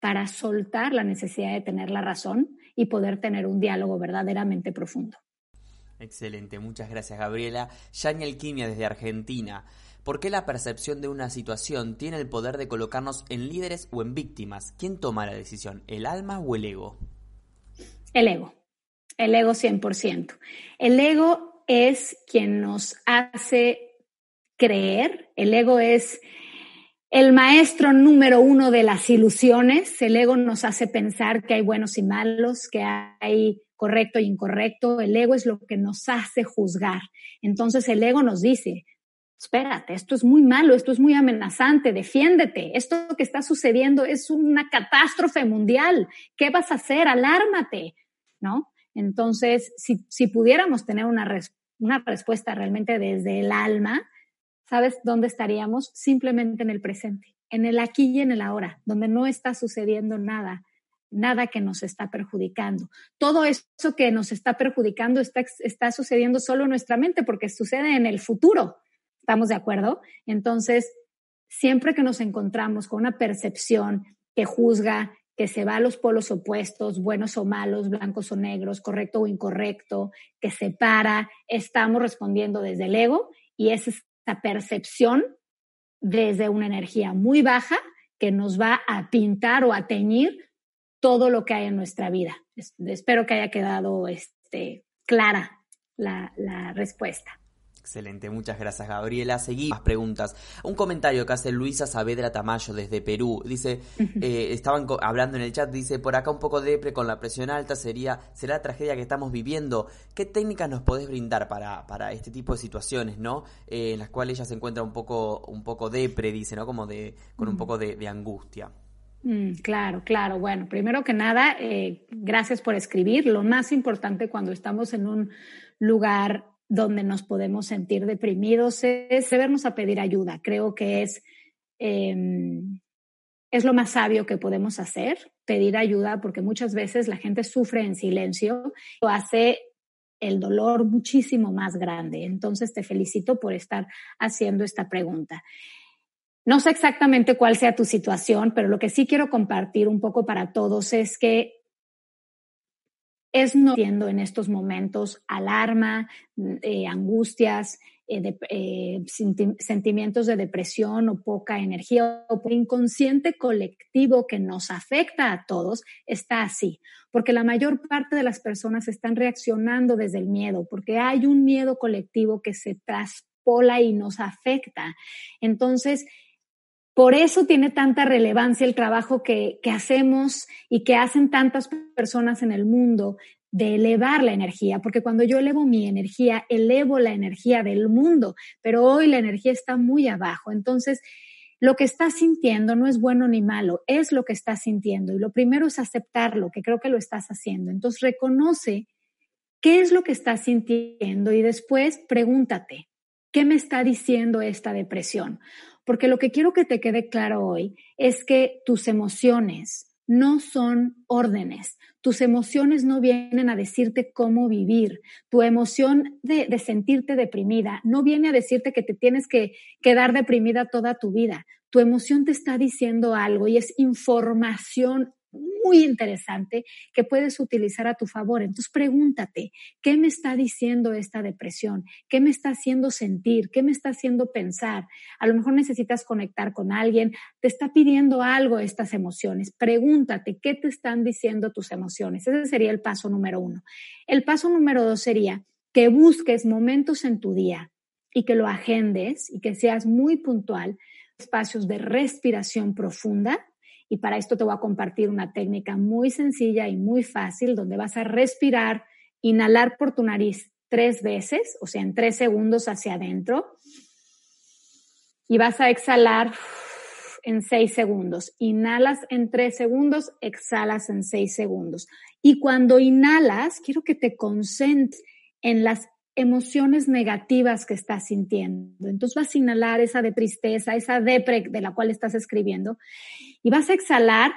para soltar la necesidad de tener la razón y poder tener un diálogo verdaderamente profundo. Excelente, muchas gracias Gabriela. Yani Alquimia desde Argentina. ¿Por qué la percepción de una situación tiene el poder de colocarnos en líderes o en víctimas? ¿Quién toma la decisión, el alma o el ego? El ego, el ego 100%. El ego es quien nos hace creer, el ego es el maestro número uno de las ilusiones, el ego nos hace pensar que hay buenos y malos, que hay correcto e incorrecto, el ego es lo que nos hace juzgar. Entonces el ego nos dice, espérate, esto es muy malo, esto es muy amenazante, defiéndete, esto que está sucediendo es una catástrofe mundial, ¿qué vas a hacer? Alármate, ¿no? Entonces, si, pudiéramos tener una, una respuesta realmente desde el alma, ¿sabes dónde estaríamos? Simplemente en el presente, en el aquí y en el ahora, donde no está sucediendo nada, nada que nos está perjudicando. Todo eso que nos está perjudicando está, está sucediendo solo en nuestra mente porque sucede en el futuro. ¿Estamos de acuerdo? Entonces, siempre que nos encontramos con una percepción que juzga, que se va a los polos opuestos, buenos o malos, blancos o negros, correcto o incorrecto, que separa, estamos respondiendo desde el ego y es esta percepción desde una energía muy baja que nos va a pintar o a teñir todo lo que hay en nuestra vida. Espero que haya quedado este, clara la, la respuesta. Excelente, muchas gracias Gabriela. Seguimos preguntas. Un comentario que hace Luisa Saavedra Tamayo desde Perú. Dice, eh, estaban hablando en el chat, dice, por acá un poco depre con la presión alta sería, será la tragedia que estamos viviendo. ¿Qué técnicas nos podés brindar para, para este tipo de situaciones, no? Eh, en las cuales ella se encuentra un poco, un poco depre, dice, ¿no? Como de, con un poco de, angustia. Mm, claro, claro. Bueno, primero que nada, eh, gracias por escribir. Lo más importante cuando estamos en un lugar donde nos podemos sentir deprimidos es vernos a pedir ayuda. Creo que es, em, es lo más sabio que podemos hacer, pedir ayuda, porque muchas veces la gente sufre en silencio, lo hace el dolor muchísimo más grande. Entonces te felicito por estar haciendo esta pregunta. No sé exactamente cuál sea tu situación, pero lo que sí quiero compartir un poco para todos es que es no siendo en estos momentos alarma, eh, angustias, eh, eh, sentimientos de depresión o poca energía o inconsciente colectivo que nos afecta a todos está así, porque la mayor parte de las personas están reaccionando desde el miedo, porque hay un miedo colectivo que se traspola y nos afecta. Entonces, por eso tiene tanta relevancia el trabajo que, hacemos y que hacen tantas personas en el mundo de elevar la energía, porque cuando yo elevo mi energía, elevo la energía del mundo, pero hoy la energía está muy abajo. Entonces, lo que estás sintiendo no es bueno ni malo, es lo que estás sintiendo. Y lo primero es aceptarlo, que creo que lo estás haciendo. Entonces, reconoce qué es lo que estás sintiendo y después pregúntate, ¿qué me está diciendo esta depresión? Porque lo que quiero que te quede claro hoy es que tus emociones no son órdenes. Tus emociones no vienen a decirte cómo vivir. Tu emoción de, sentirte deprimida no viene a decirte que te tienes que quedar deprimida toda tu vida. Tu emoción te está diciendo algo y es información muy interesante que puedes utilizar a tu favor. Entonces pregúntate, ¿qué me está diciendo esta depresión? ¿Qué me está haciendo sentir? ¿Qué me está haciendo pensar? A lo mejor necesitas conectar con alguien, te está pidiendo algo estas emociones. Pregúntate, ¿qué te están diciendo tus emociones? Ese sería el paso número uno. El paso número dos sería que busques momentos en tu día y que lo agendes y que seas muy puntual, espacios de respiración profunda y para esto te voy a compartir una técnica muy sencilla y muy fácil donde vas a respirar, inhalar por tu nariz tres veces, o sea, en tres segundos hacia adentro. Y vas a exhalar en seis segundos. Inhalas en tres segundos, exhalas en seis segundos. Y cuando inhalas, quiero que te concentres en las emociones negativas que estás sintiendo. Entonces vas a inhalar esa de tristeza, esa depre de la cual estás escribiendo y vas a exhalar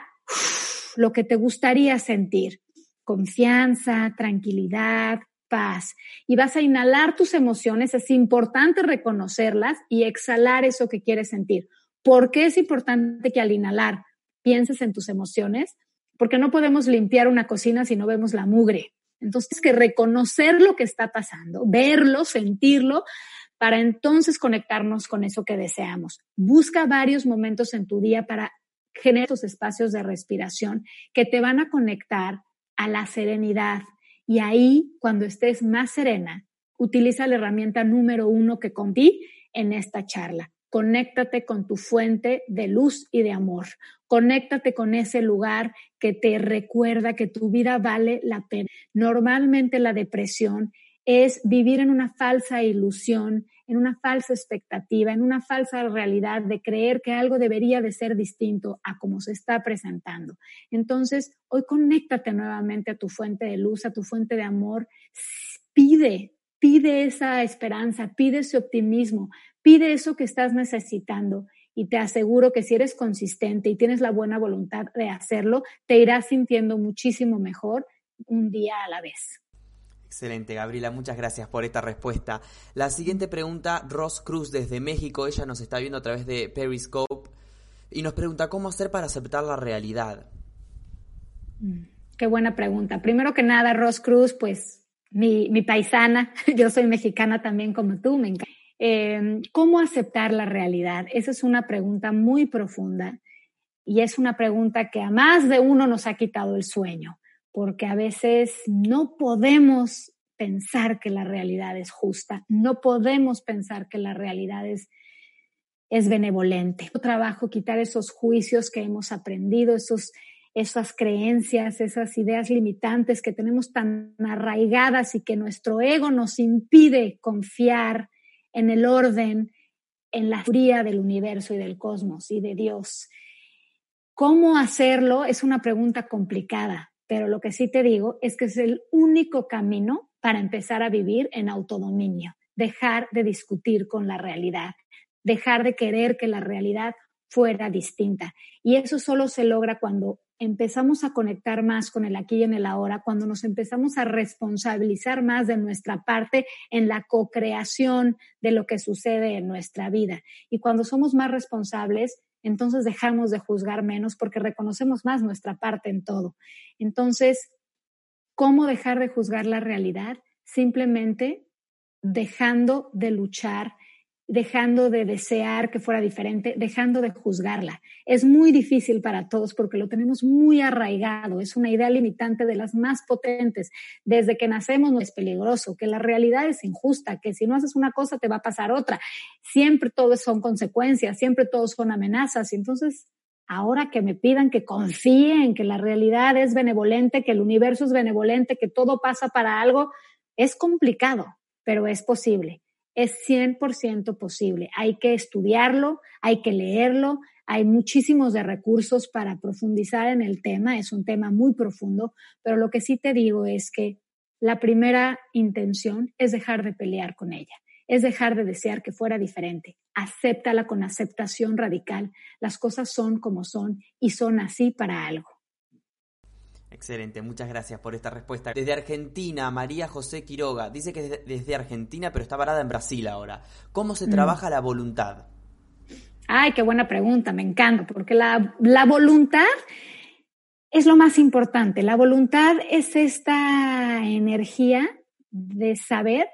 lo que te gustaría sentir. Confianza, tranquilidad, paz. Y vas a inhalar tus emociones, es importante reconocerlas y exhalar eso que quieres sentir. ¿Por qué es importante que al inhalar pienses en tus emociones? Porque no podemos limpiar una cocina si no vemos la mugre. Entonces, que reconocer lo que está pasando, verlo, sentirlo, para entonces conectarnos con eso que deseamos. Busca varios momentos en tu día para generar estos espacios de respiración que te van a conectar a la serenidad. Y ahí, cuando estés más serena, utiliza la herramienta número uno que conté en esta charla. Conéctate con tu fuente de luz y de amor. Conéctate con ese lugar que te recuerda que tu vida vale la pena. Normalmente la depresión es vivir en una falsa ilusión, en una falsa expectativa, en una falsa realidad de creer que algo debería de ser distinto a como se está presentando. Entonces, hoy conéctate nuevamente a tu fuente de luz, a tu fuente de amor. Pide, pide esa esperanza, pide ese optimismo, pide eso que estás necesitando y te aseguro que si eres consistente y tienes la buena voluntad de hacerlo, te irás sintiendo muchísimo mejor un día a la vez. Excelente, Gabriela, muchas gracias por esta respuesta. La siguiente pregunta, Ross Cruz desde México, ella nos está viendo a través de Periscope y nos pregunta cómo hacer para aceptar la realidad. Mm, qué buena pregunta. Primero que nada, Ross Cruz, pues mi, paisana, (laughs) yo soy mexicana también como tú, me encanta. Em, ¿Cómo aceptar la realidad? Esa es una pregunta muy profunda y es una pregunta que a más de uno nos ha quitado el sueño porque a veces no podemos pensar que la realidad es justa, no podemos pensar que la realidad es, es benevolente. Trabajo quitar esos juicios que hemos aprendido, esos, esas creencias, esas ideas limitantes que tenemos tan arraigadas y que nuestro ego nos impide confiar en el orden, en la fría del universo y del cosmos y de Dios. ¿Cómo hacerlo? Es una pregunta complicada pero lo que sí te digo es que es el único camino para empezar a vivir en autodominio, dejar de discutir con la realidad, dejar de querer que la realidad fuera distinta. Y eso solo se logra cuando empezamos a conectar más con el aquí y en el ahora, cuando nos empezamos a responsabilizar más de nuestra parte en la co-creación de lo que sucede en nuestra vida. Y cuando somos más responsables, entonces dejamos de juzgar menos porque reconocemos más nuestra parte en todo. Entonces, ¿cómo dejar de juzgar la realidad? Simplemente dejando de luchar dejando de desear que fuera diferente, dejando de juzgarla. Es muy difícil para todos porque lo tenemos muy arraigado, es una idea limitante de las más potentes. Desde que nacemos no es peligroso, que la realidad es injusta, que si no haces una cosa te va a pasar otra. Siempre todo son consecuencias, siempre todos son amenazas. Y entonces, ahora que me pidan que confíe en que la realidad es benevolente, que el universo es benevolente, que todo pasa para algo, es complicado, pero es posible es 100% posible. Hay que estudiarlo, hay que leerlo, hay muchísimos de recursos para profundizar en el tema, es un tema muy profundo, pero lo que sí te digo es que la primera intención es dejar de pelear con ella, es dejar de desear que fuera diferente. Acéptala con aceptación radical. Las cosas son como son y son así para algo. Excelente, muchas gracias por esta respuesta. Desde Argentina, María José Quiroga, dice que es desde Argentina, pero está parada en Brasil ahora. ¿Cómo se mm. trabaja la voluntad? Ay, qué buena pregunta, me encanta, porque la, la voluntad es lo más importante. La voluntad es esta energía de saber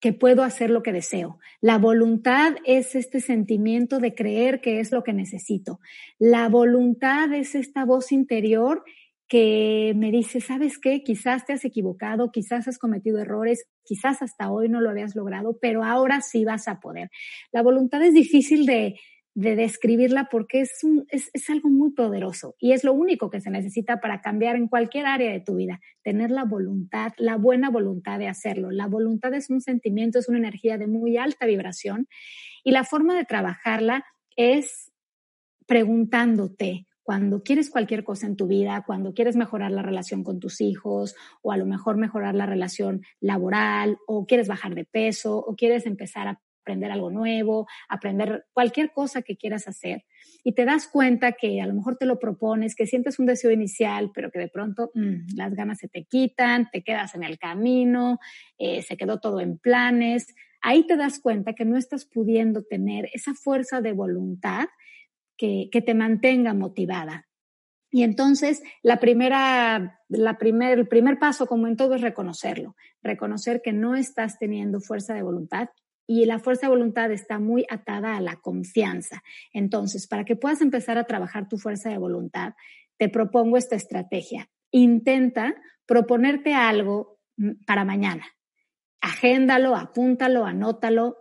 que puedo hacer lo que deseo. La voluntad es este sentimiento de creer que es lo que necesito. La voluntad es esta voz interior que me dice, ¿sabes qué? Quizás te has equivocado, quizás has cometido errores, quizás hasta hoy no lo habías logrado, pero ahora sí vas a poder. La voluntad es difícil de, de describirla porque es, un, es, es, algo muy poderoso y es lo único que se necesita para cambiar en cualquier área de tu vida, tener la voluntad, la buena voluntad de hacerlo. La voluntad es un sentimiento, es una energía de muy alta vibración y la forma de trabajarla es preguntándote. Cuando quieres cualquier cosa en tu vida, cuando quieres mejorar la relación con tus hijos o a lo mejor mejorar la relación laboral o quieres bajar de peso o quieres empezar a aprender algo nuevo, aprender cualquier cosa que quieras hacer. Y te das cuenta que a lo mejor te lo propones, que sientes un deseo inicial, pero que de pronto mm, las ganas se te quitan, te quedas en el camino, eh, se quedó todo en planes. Ahí te das cuenta que no estás pudiendo tener esa fuerza de voluntad que, te mantenga motivada. Y entonces, la primera, la primer, el primer paso, como en todo, es reconocerlo. Reconocer que no estás teniendo fuerza de voluntad y la fuerza de voluntad está muy atada a la confianza. Entonces, para que puedas empezar a trabajar tu fuerza de voluntad, te propongo esta estrategia. Intenta proponerte algo mm, para mañana. agéndalo, apúntalo, anótalo,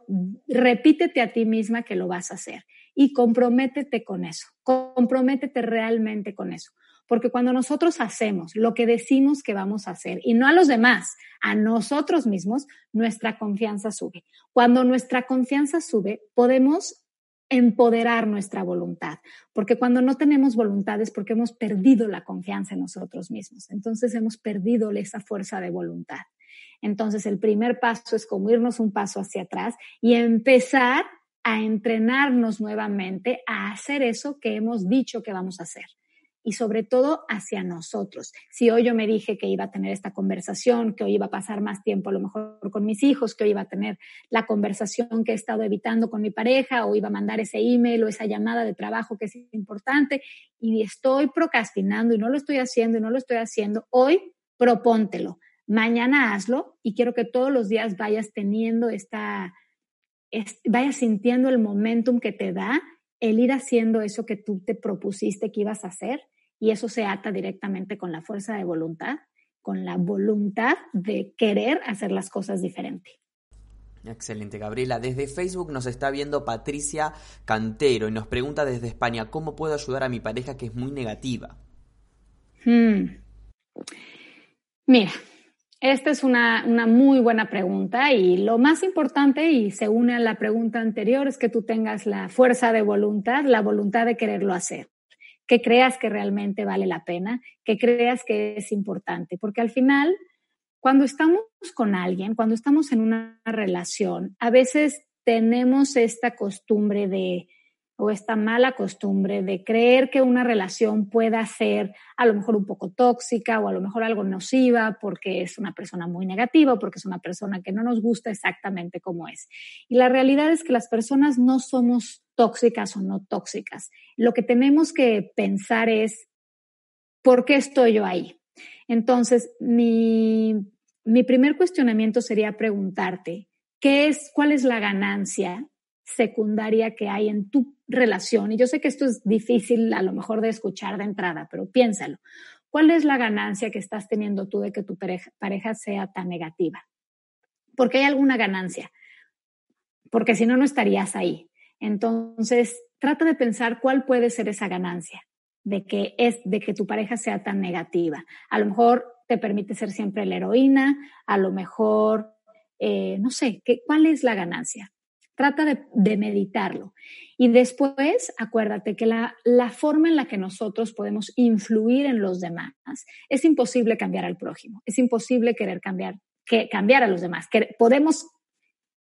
repítete a ti misma que lo vas a hacer y comprométete con eso, comprométete realmente con eso. Porque cuando nosotros hacemos lo que decimos que vamos a hacer y no a los demás, a nosotros mismos, nuestra confianza sube. Cuando nuestra confianza sube, podemos empoderar nuestra voluntad, porque cuando no tenemos voluntad es porque hemos perdido la confianza en nosotros mismos, entonces hemos perdido esa fuerza de voluntad. Entonces el primer paso es como irnos un paso hacia atrás y empezar a entrenarnos nuevamente a hacer eso que hemos dicho que vamos a hacer y sobre todo hacia nosotros. Si hoy yo me dije que iba a tener esta conversación, que hoy iba a pasar más tiempo a lo mejor con mis hijos, que hoy iba a tener la conversación que he estado evitando con mi pareja, o iba a mandar ese email o esa llamada de trabajo que es importante, y estoy procrastinando y no lo estoy haciendo y no lo estoy haciendo, hoy propóntelo. Mañana hazlo y quiero que todos los días vayas teniendo esta, vayas sintiendo el momentum que te da el ir haciendo eso que tú te propusiste que ibas a hacer y eso se ata directamente con la fuerza de voluntad, con la voluntad de querer hacer las cosas diferente. Excelente, Gabriela. Desde Facebook nos está viendo Patricia Cantero y nos pregunta desde España, ¿cómo puedo ayudar a mi pareja que es muy negativa? Hmm. Mira, esta es una, muy buena pregunta y lo más importante, y se une a la pregunta anterior, es que tú tengas la fuerza de voluntad, la voluntad de quererlo hacer, que creas que realmente vale la pena, que creas que es importante, porque al final, cuando estamos con alguien, cuando estamos en una relación, a veces tenemos esta costumbre de o esta mala costumbre de creer que una relación pueda ser a lo mejor un poco tóxica o a lo mejor algo nociva porque es una persona muy negativa o porque es una persona que no nos gusta exactamente como es. Y la realidad es que las personas no somos tóxicas o no tóxicas. Lo que tenemos que pensar es, ¿por qué estoy yo ahí? Entonces, mi, mi primer cuestionamiento sería preguntarte, ¿qué es, cuál es la ganancia secundaria que hay en tu relación. Y yo sé que esto es difícil a lo mejor de escuchar de entrada, pero piénsalo. ¿Cuál es la ganancia que estás teniendo tú de que tu pareja, sea tan negativa? Porque hay alguna ganancia, porque si no, no estarías ahí. Entonces, trata de pensar cuál puede ser esa ganancia de que es de que tu pareja sea tan negativa. A lo mejor te permite ser siempre la heroína, a lo mejor, eh, no sé, ¿qué, ¿cuál es la ganancia? Trata de, meditarlo. Y después, acuérdate que la, la, forma en la que nosotros podemos influir en los demás es imposible cambiar al prójimo, es imposible querer cambiar, que, cambiar a los demás. Que, podemos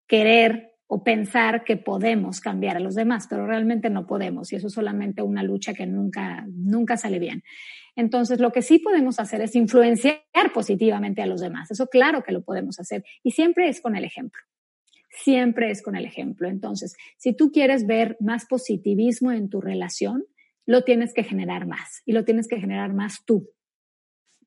querer o pensar que podemos cambiar a los demás, pero realmente no podemos y eso es solamente una lucha que nunca, nunca sale bien. Entonces, lo que sí podemos hacer es influenciar positivamente a los demás. Eso claro que lo podemos hacer y siempre es con el ejemplo siempre es con el ejemplo. Entonces, si tú quieres ver más positivismo en tu relación, lo tienes que generar más y lo tienes que generar más tú.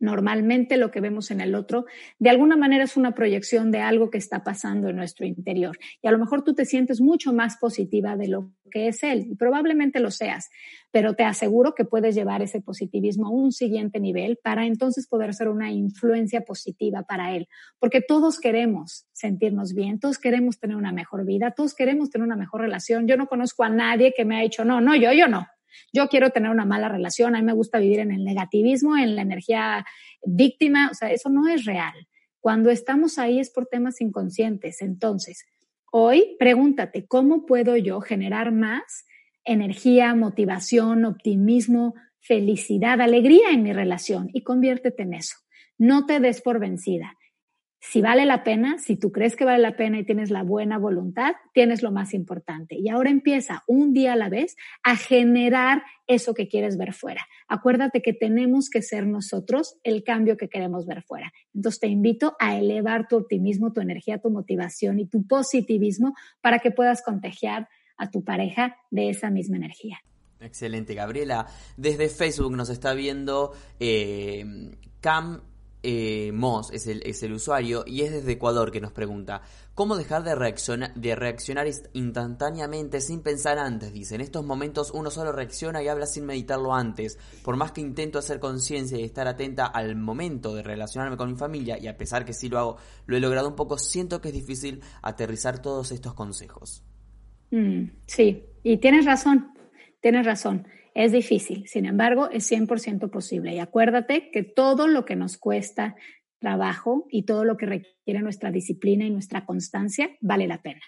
Normalmente lo que vemos en el otro, de alguna manera es una proyección de algo que está pasando en nuestro interior. Y a lo mejor tú te sientes mucho más positiva de lo que es él, y probablemente lo seas, pero te aseguro que puedes llevar ese positivismo a un siguiente nivel para entonces poder ser una influencia positiva para él. Porque todos queremos sentirnos bien, todos queremos tener una mejor vida, todos queremos tener una mejor relación. Yo no conozco a nadie que me ha dicho, no, no, yo, yo no yo quiero tener una mala relación, a mí me gusta vivir en el negativismo, en la energía víctima, o sea, eso no es real. Cuando estamos ahí es por temas inconscientes. Entonces, hoy pregúntate, ¿cómo puedo yo generar más energía, motivación, optimismo, felicidad, alegría en mi relación? Y conviértete en eso. No te des por vencida si vale la pena, si tú crees que vale la pena y tienes la buena voluntad, tienes lo más importante. Y ahora empieza un día a la vez a generar eso que quieres ver fuera. Acuérdate que tenemos que ser nosotros el cambio que queremos ver fuera. Entonces te invito a elevar tu optimismo, tu energía, tu motivación y tu positivismo para que puedas contagiar a tu pareja de esa misma energía. Excelente, Gabriela. Desde Facebook nos está viendo eh, Cam eh, Moss es el, es el usuario y es desde Ecuador que nos pregunta, ¿cómo dejar de reaccionar, de reaccionar instantáneamente sin pensar antes? Dice, en estos momentos uno solo reacciona y habla sin meditarlo antes. Por más que intento hacer conciencia y estar atenta al momento de relacionarme con mi familia, y a pesar que sí lo hago, lo he logrado un poco, siento que es difícil aterrizar todos estos consejos. Mm, sí, y tienes razón, tienes razón. Es difícil, sin embargo, es 100% posible. Y acuérdate que todo lo que nos cuesta trabajo y todo lo que requiere nuestra disciplina y nuestra constancia vale la pena.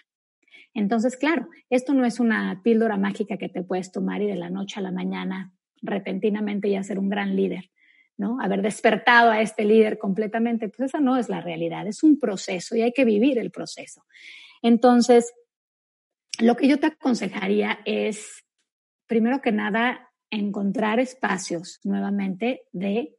Entonces, claro, esto no es una píldora mágica que te puedes tomar y de la noche a la mañana repentinamente ya ser un gran líder, ¿no? Haber despertado a este líder completamente, pues esa no es la realidad, es un proceso y hay que vivir el proceso. Entonces, lo que yo te aconsejaría es primero que nada, encontrar espacios nuevamente de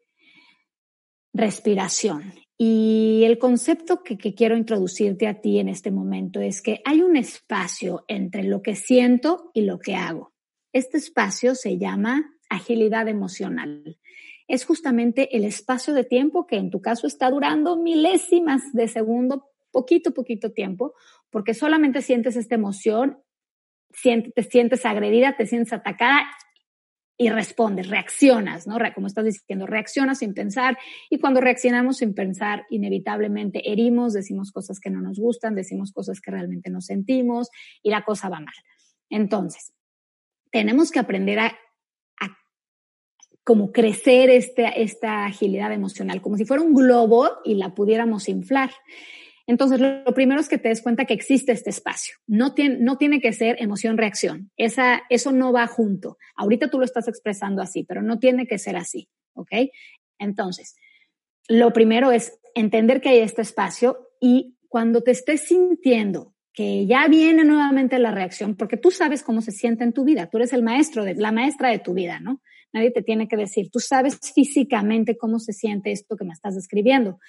respiración. Y el concepto que, quiero introducirte a ti en este momento es que hay un espacio entre lo que siento y lo que hago. Este espacio se llama agilidad emocional. Es justamente el espacio de tiempo que en tu caso está durando milésimas de segundo, poquito, poquito tiempo, porque solamente sientes esta emoción te sientes agredida, te sientes atacada y respondes, reaccionas, ¿no? Como estás diciendo, reaccionas sin pensar y cuando reaccionamos sin pensar, inevitablemente herimos, decimos cosas que no nos gustan, decimos cosas que realmente no sentimos y la cosa va mal. Entonces, tenemos que aprender a, como crecer este, esta agilidad emocional, como si fuera un globo y la pudiéramos inflar. Entonces, lo, primero es que te des cuenta que existe este espacio. No tiene, no tiene que ser emoción-reacción. Esa, eso no va junto. Ahorita tú lo estás expresando así, pero no tiene que ser así. ¿Ok? Entonces, lo primero es entender que hay este espacio y cuando te estés sintiendo que ya viene nuevamente la reacción, porque tú sabes cómo se siente en tu vida, tú eres el maestro, de, la maestra de tu vida, ¿no? Nadie te tiene que decir, tú sabes físicamente cómo se siente esto que me estás describiendo.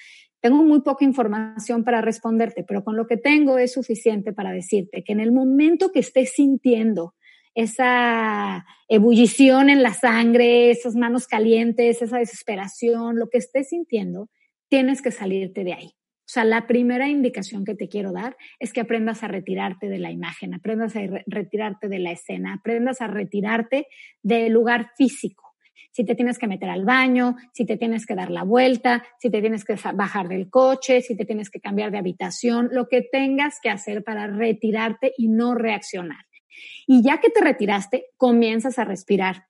Tengo muy poca información para responderte, pero con lo que tengo es suficiente para decirte que en el momento que estés sintiendo esa ebullición en la sangre, esas manos calientes, esa desesperación, lo que estés sintiendo, tienes que salirte de ahí. O sea, la primera indicación que te quiero dar es que aprendas a retirarte de la imagen, aprendas a retirarte de la escena, aprendas a retirarte del lugar físico si te tienes que meter al baño, si te tienes que dar la vuelta, si te tienes que bajar del coche, si te tienes que cambiar de habitación, lo que tengas que hacer para retirarte y no reaccionar. Y ya que te retiraste, comienzas a respirar.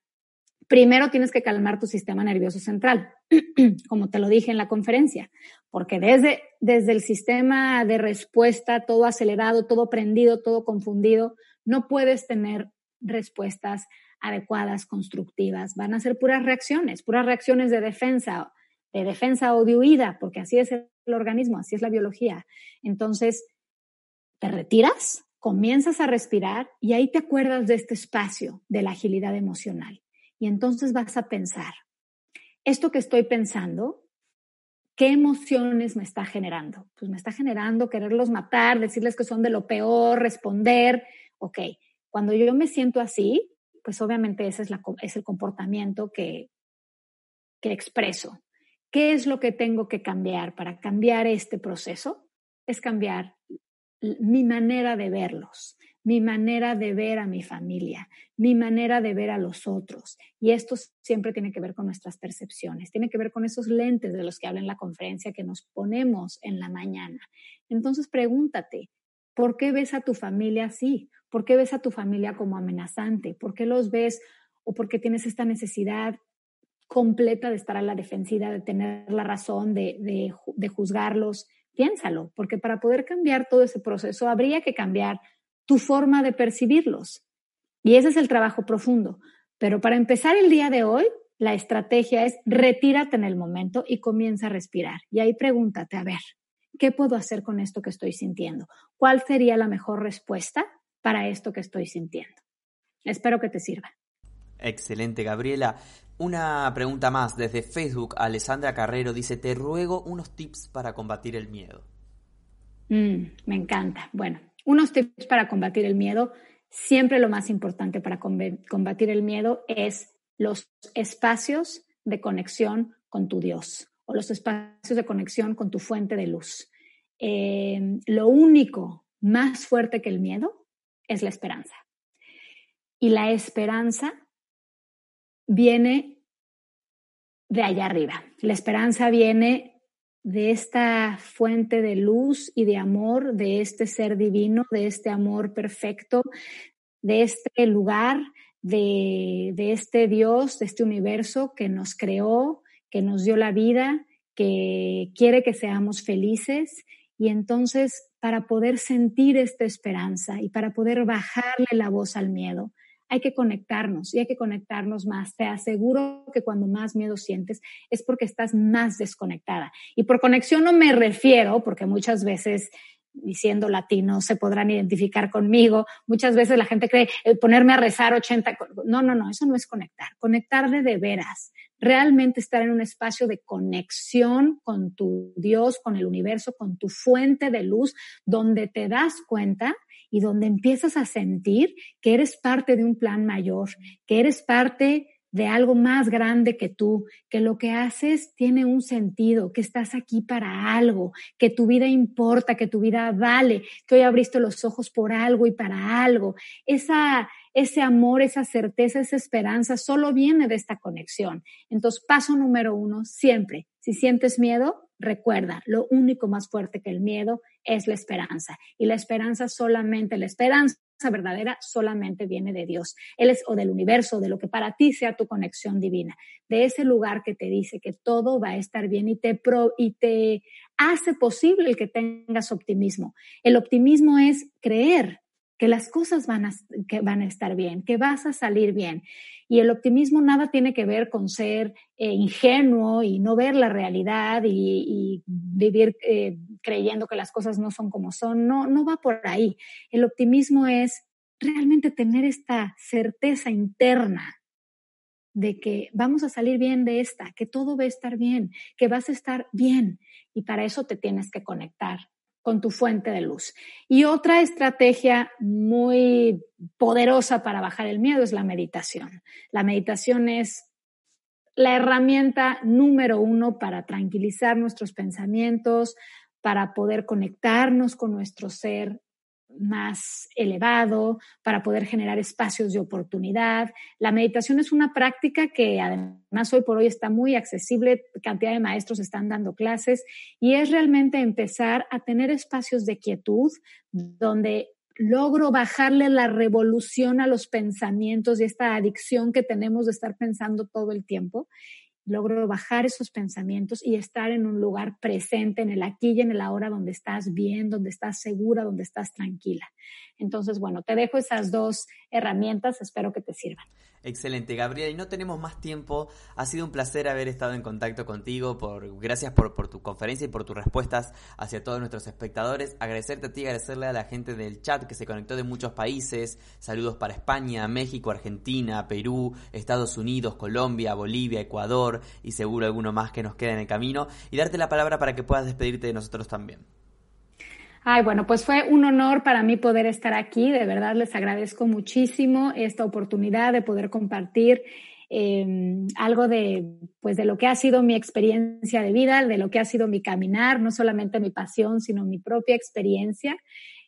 Primero tienes que calmar tu sistema nervioso central, (clears throat) como te lo dije en la conferencia, porque desde, desde el sistema de respuesta, todo acelerado, todo prendido, todo confundido, no puedes tener respuestas adecuadas, constructivas. Van a ser puras reacciones, puras reacciones de defensa, de defensa o de huida, porque así es el organismo, así es la biología. Entonces, te retiras, comienzas a respirar y ahí te acuerdas de este espacio de la agilidad emocional. Y entonces vas a pensar, esto que estoy pensando, ¿qué emociones me está generando? Pues me está generando quererlos matar, decirles que son de lo peor, responder. Ok, cuando yo me siento así, pues obviamente ese es, la, es el comportamiento que, que expreso. ¿Qué es lo que tengo que cambiar para cambiar este proceso? Es cambiar mi manera de verlos, mi manera de ver a mi familia, mi manera de ver a los otros. Y esto siempre tiene que ver con nuestras percepciones, tiene que ver con esos lentes de los que habla en la conferencia que nos ponemos en la mañana. Entonces pregúntate, ¿por qué ves a tu familia así? ¿Por qué ves a tu familia como amenazante? ¿Por qué los ves o por qué tienes esta necesidad completa de estar a la defensiva, de tener la razón, de, de juzgarlos? Piénsalo, porque para poder cambiar todo ese proceso habría que cambiar tu forma de percibirlos. Y ese es el trabajo profundo. Pero para empezar el día de hoy, la estrategia es retírate en el momento y comienza a respirar. Y ahí pregúntate, a ver, ¿qué puedo hacer con esto que estoy sintiendo? ¿Cuál sería la mejor respuesta para esto que estoy sintiendo. Espero que te sirva. Excelente, Gabriela. Una pregunta más desde Facebook. Alessandra Carrero dice, te ruego unos tips para combatir el miedo. Mm, me encanta. Bueno, unos tips para combatir el miedo. Siempre lo más importante para combatir el miedo es los espacios de conexión con tu Dios o los espacios de conexión con tu fuente de luz. Eh, lo único más fuerte que el miedo es la esperanza. Y la esperanza viene de allá arriba. La esperanza viene de esta fuente de luz y de amor, de este ser divino, de este amor perfecto, de este lugar, de, de este Dios, de este universo que nos creó, que nos dio la vida, que quiere que seamos felices. Y entonces, para poder sentir esta esperanza y para poder bajarle la voz al miedo, hay que conectarnos y hay que conectarnos más. Te aseguro que cuando más miedo sientes es porque estás más desconectada. Y por conexión no me refiero, porque muchas veces diciendo latino se podrán identificar conmigo. Muchas veces la gente cree eh, ponerme a rezar 80. No, no, no, eso no es conectar. Conectar de, de veras. Realmente estar en un espacio de conexión con tu Dios, con el universo, con tu fuente de luz, donde te das cuenta y donde empiezas a sentir que eres parte de un plan mayor, que eres parte de algo más grande que tú, que lo que haces tiene un sentido, que estás aquí para algo, que tu vida importa, que tu vida vale, que hoy abriste los ojos por algo y para algo. Esa, ese amor, esa certeza, esa esperanza solo viene de esta conexión. Entonces, paso número uno, siempre, si sientes miedo, recuerda, lo único más fuerte que el miedo es la esperanza. Y la esperanza solamente, la esperanza verdadera solamente viene de Dios. Él es o del universo, de lo que para ti sea tu conexión divina, de ese lugar que te dice que todo va a estar bien y te, pro, y te hace posible el que tengas optimismo. El optimismo es creer que las cosas van a, que van a estar bien, que vas a salir bien. Y el optimismo nada tiene que ver con ser eh, ingenuo y no ver la realidad y, vivir eh, creyendo que las cosas no son como son. No, no va por ahí. El optimismo es realmente tener esta certeza interna de que vamos a salir bien de esta, que todo va a estar bien, que vas a estar bien. Y para eso te tienes que conectar con tu fuente de luz. Y otra estrategia muy poderosa para bajar el miedo es la meditación. La meditación es la herramienta número uno para tranquilizar nuestros pensamientos, para poder conectarnos con nuestro ser más elevado, para poder generar espacios de oportunidad. La meditación es una práctica que además hoy por hoy está muy accesible, cantidad de maestros están dando clases y es realmente empezar a tener espacios de quietud donde logro bajarle la revolución a los pensamientos y esta adicción que tenemos de estar pensando todo el tiempo logro bajar esos pensamientos y estar en un lugar presente, en el aquí y en el ahora, donde estás bien, donde estás segura, donde estás tranquila. Entonces, bueno, te dejo esas dos herramientas, espero que te sirvan. Excelente, Gabriela. Y no tenemos más tiempo. Ha sido un placer haber estado en contacto contigo. Por, gracias por, por tu conferencia y por tus respuestas hacia todos nuestros espectadores. Agradecerte a ti, agradecerle a la gente del chat que se conectó de muchos países. Saludos para España, México, Argentina, Perú, Estados Unidos, Colombia, Bolivia, Ecuador y seguro alguno más que nos queda en el camino. Y darte la palabra para que puedas despedirte de nosotros también. Ay, bueno, pues fue un honor para mí poder estar aquí. De verdad les agradezco muchísimo esta oportunidad de poder compartir em, algo de, pues, de lo que ha sido mi experiencia de vida, de lo que ha sido mi caminar, no solamente mi pasión, sino mi propia experiencia.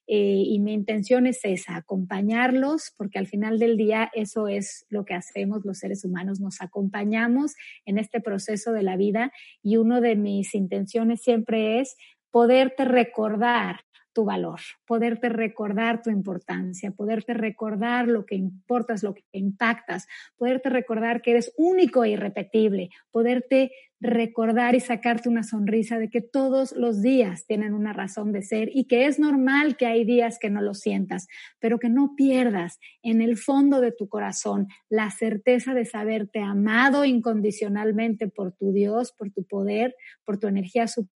Eh, y mi intención es esa, acompañarlos, porque al final del día eso es lo que hacemos los seres humanos, nos acompañamos en este proceso de la vida y una de mis intenciones siempre es poderte recordar tu valor, poderte recordar tu importancia, poderte recordar lo que importas, lo que impactas, poderte recordar que eres único e irrepetible, poderte recordar y sacarte una sonrisa de que todos los días tienen una razón de ser y que es normal que hay días que no lo sientas, pero que no pierdas en el fondo de tu corazón la certeza de saberte amado incondicionalmente por tu Dios, por tu poder, por tu energía superior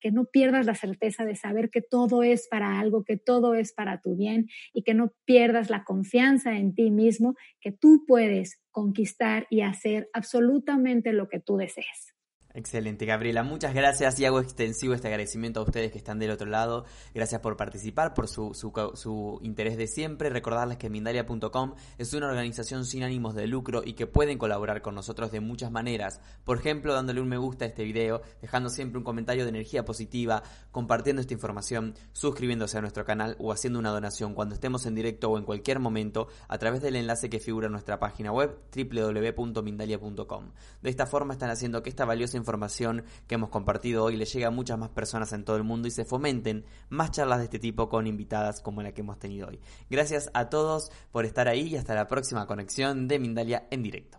que no pierdas la certeza de saber que todo es para algo, que todo es para tu bien y que no pierdas la confianza en ti mismo, que tú puedes conquistar y hacer absolutamente lo que tú desees. Excelente, Gabriela. Muchas gracias y hago extensivo este agradecimiento a ustedes que están del otro lado. Gracias por participar, por su, su, su interés de siempre. Recordarles que Mindalia.com es una organización sin ánimos de lucro y que pueden colaborar con nosotros de muchas maneras. Por ejemplo, dándole un me gusta a este video, dejando siempre un comentario de energía positiva, compartiendo esta información, suscribiéndose a nuestro canal o haciendo una donación cuando estemos en directo o en cualquier momento a través del enlace que figura en nuestra página web www.mindalia.com. De esta forma están haciendo que esta valiosa información que hemos compartido hoy le llegue a muchas más personas en todo el mundo y se fomenten más charlas de este tipo con invitadas como la que hemos tenido hoy. Gracias a todos por estar ahí y hasta la próxima conexión de Mindalia en directo.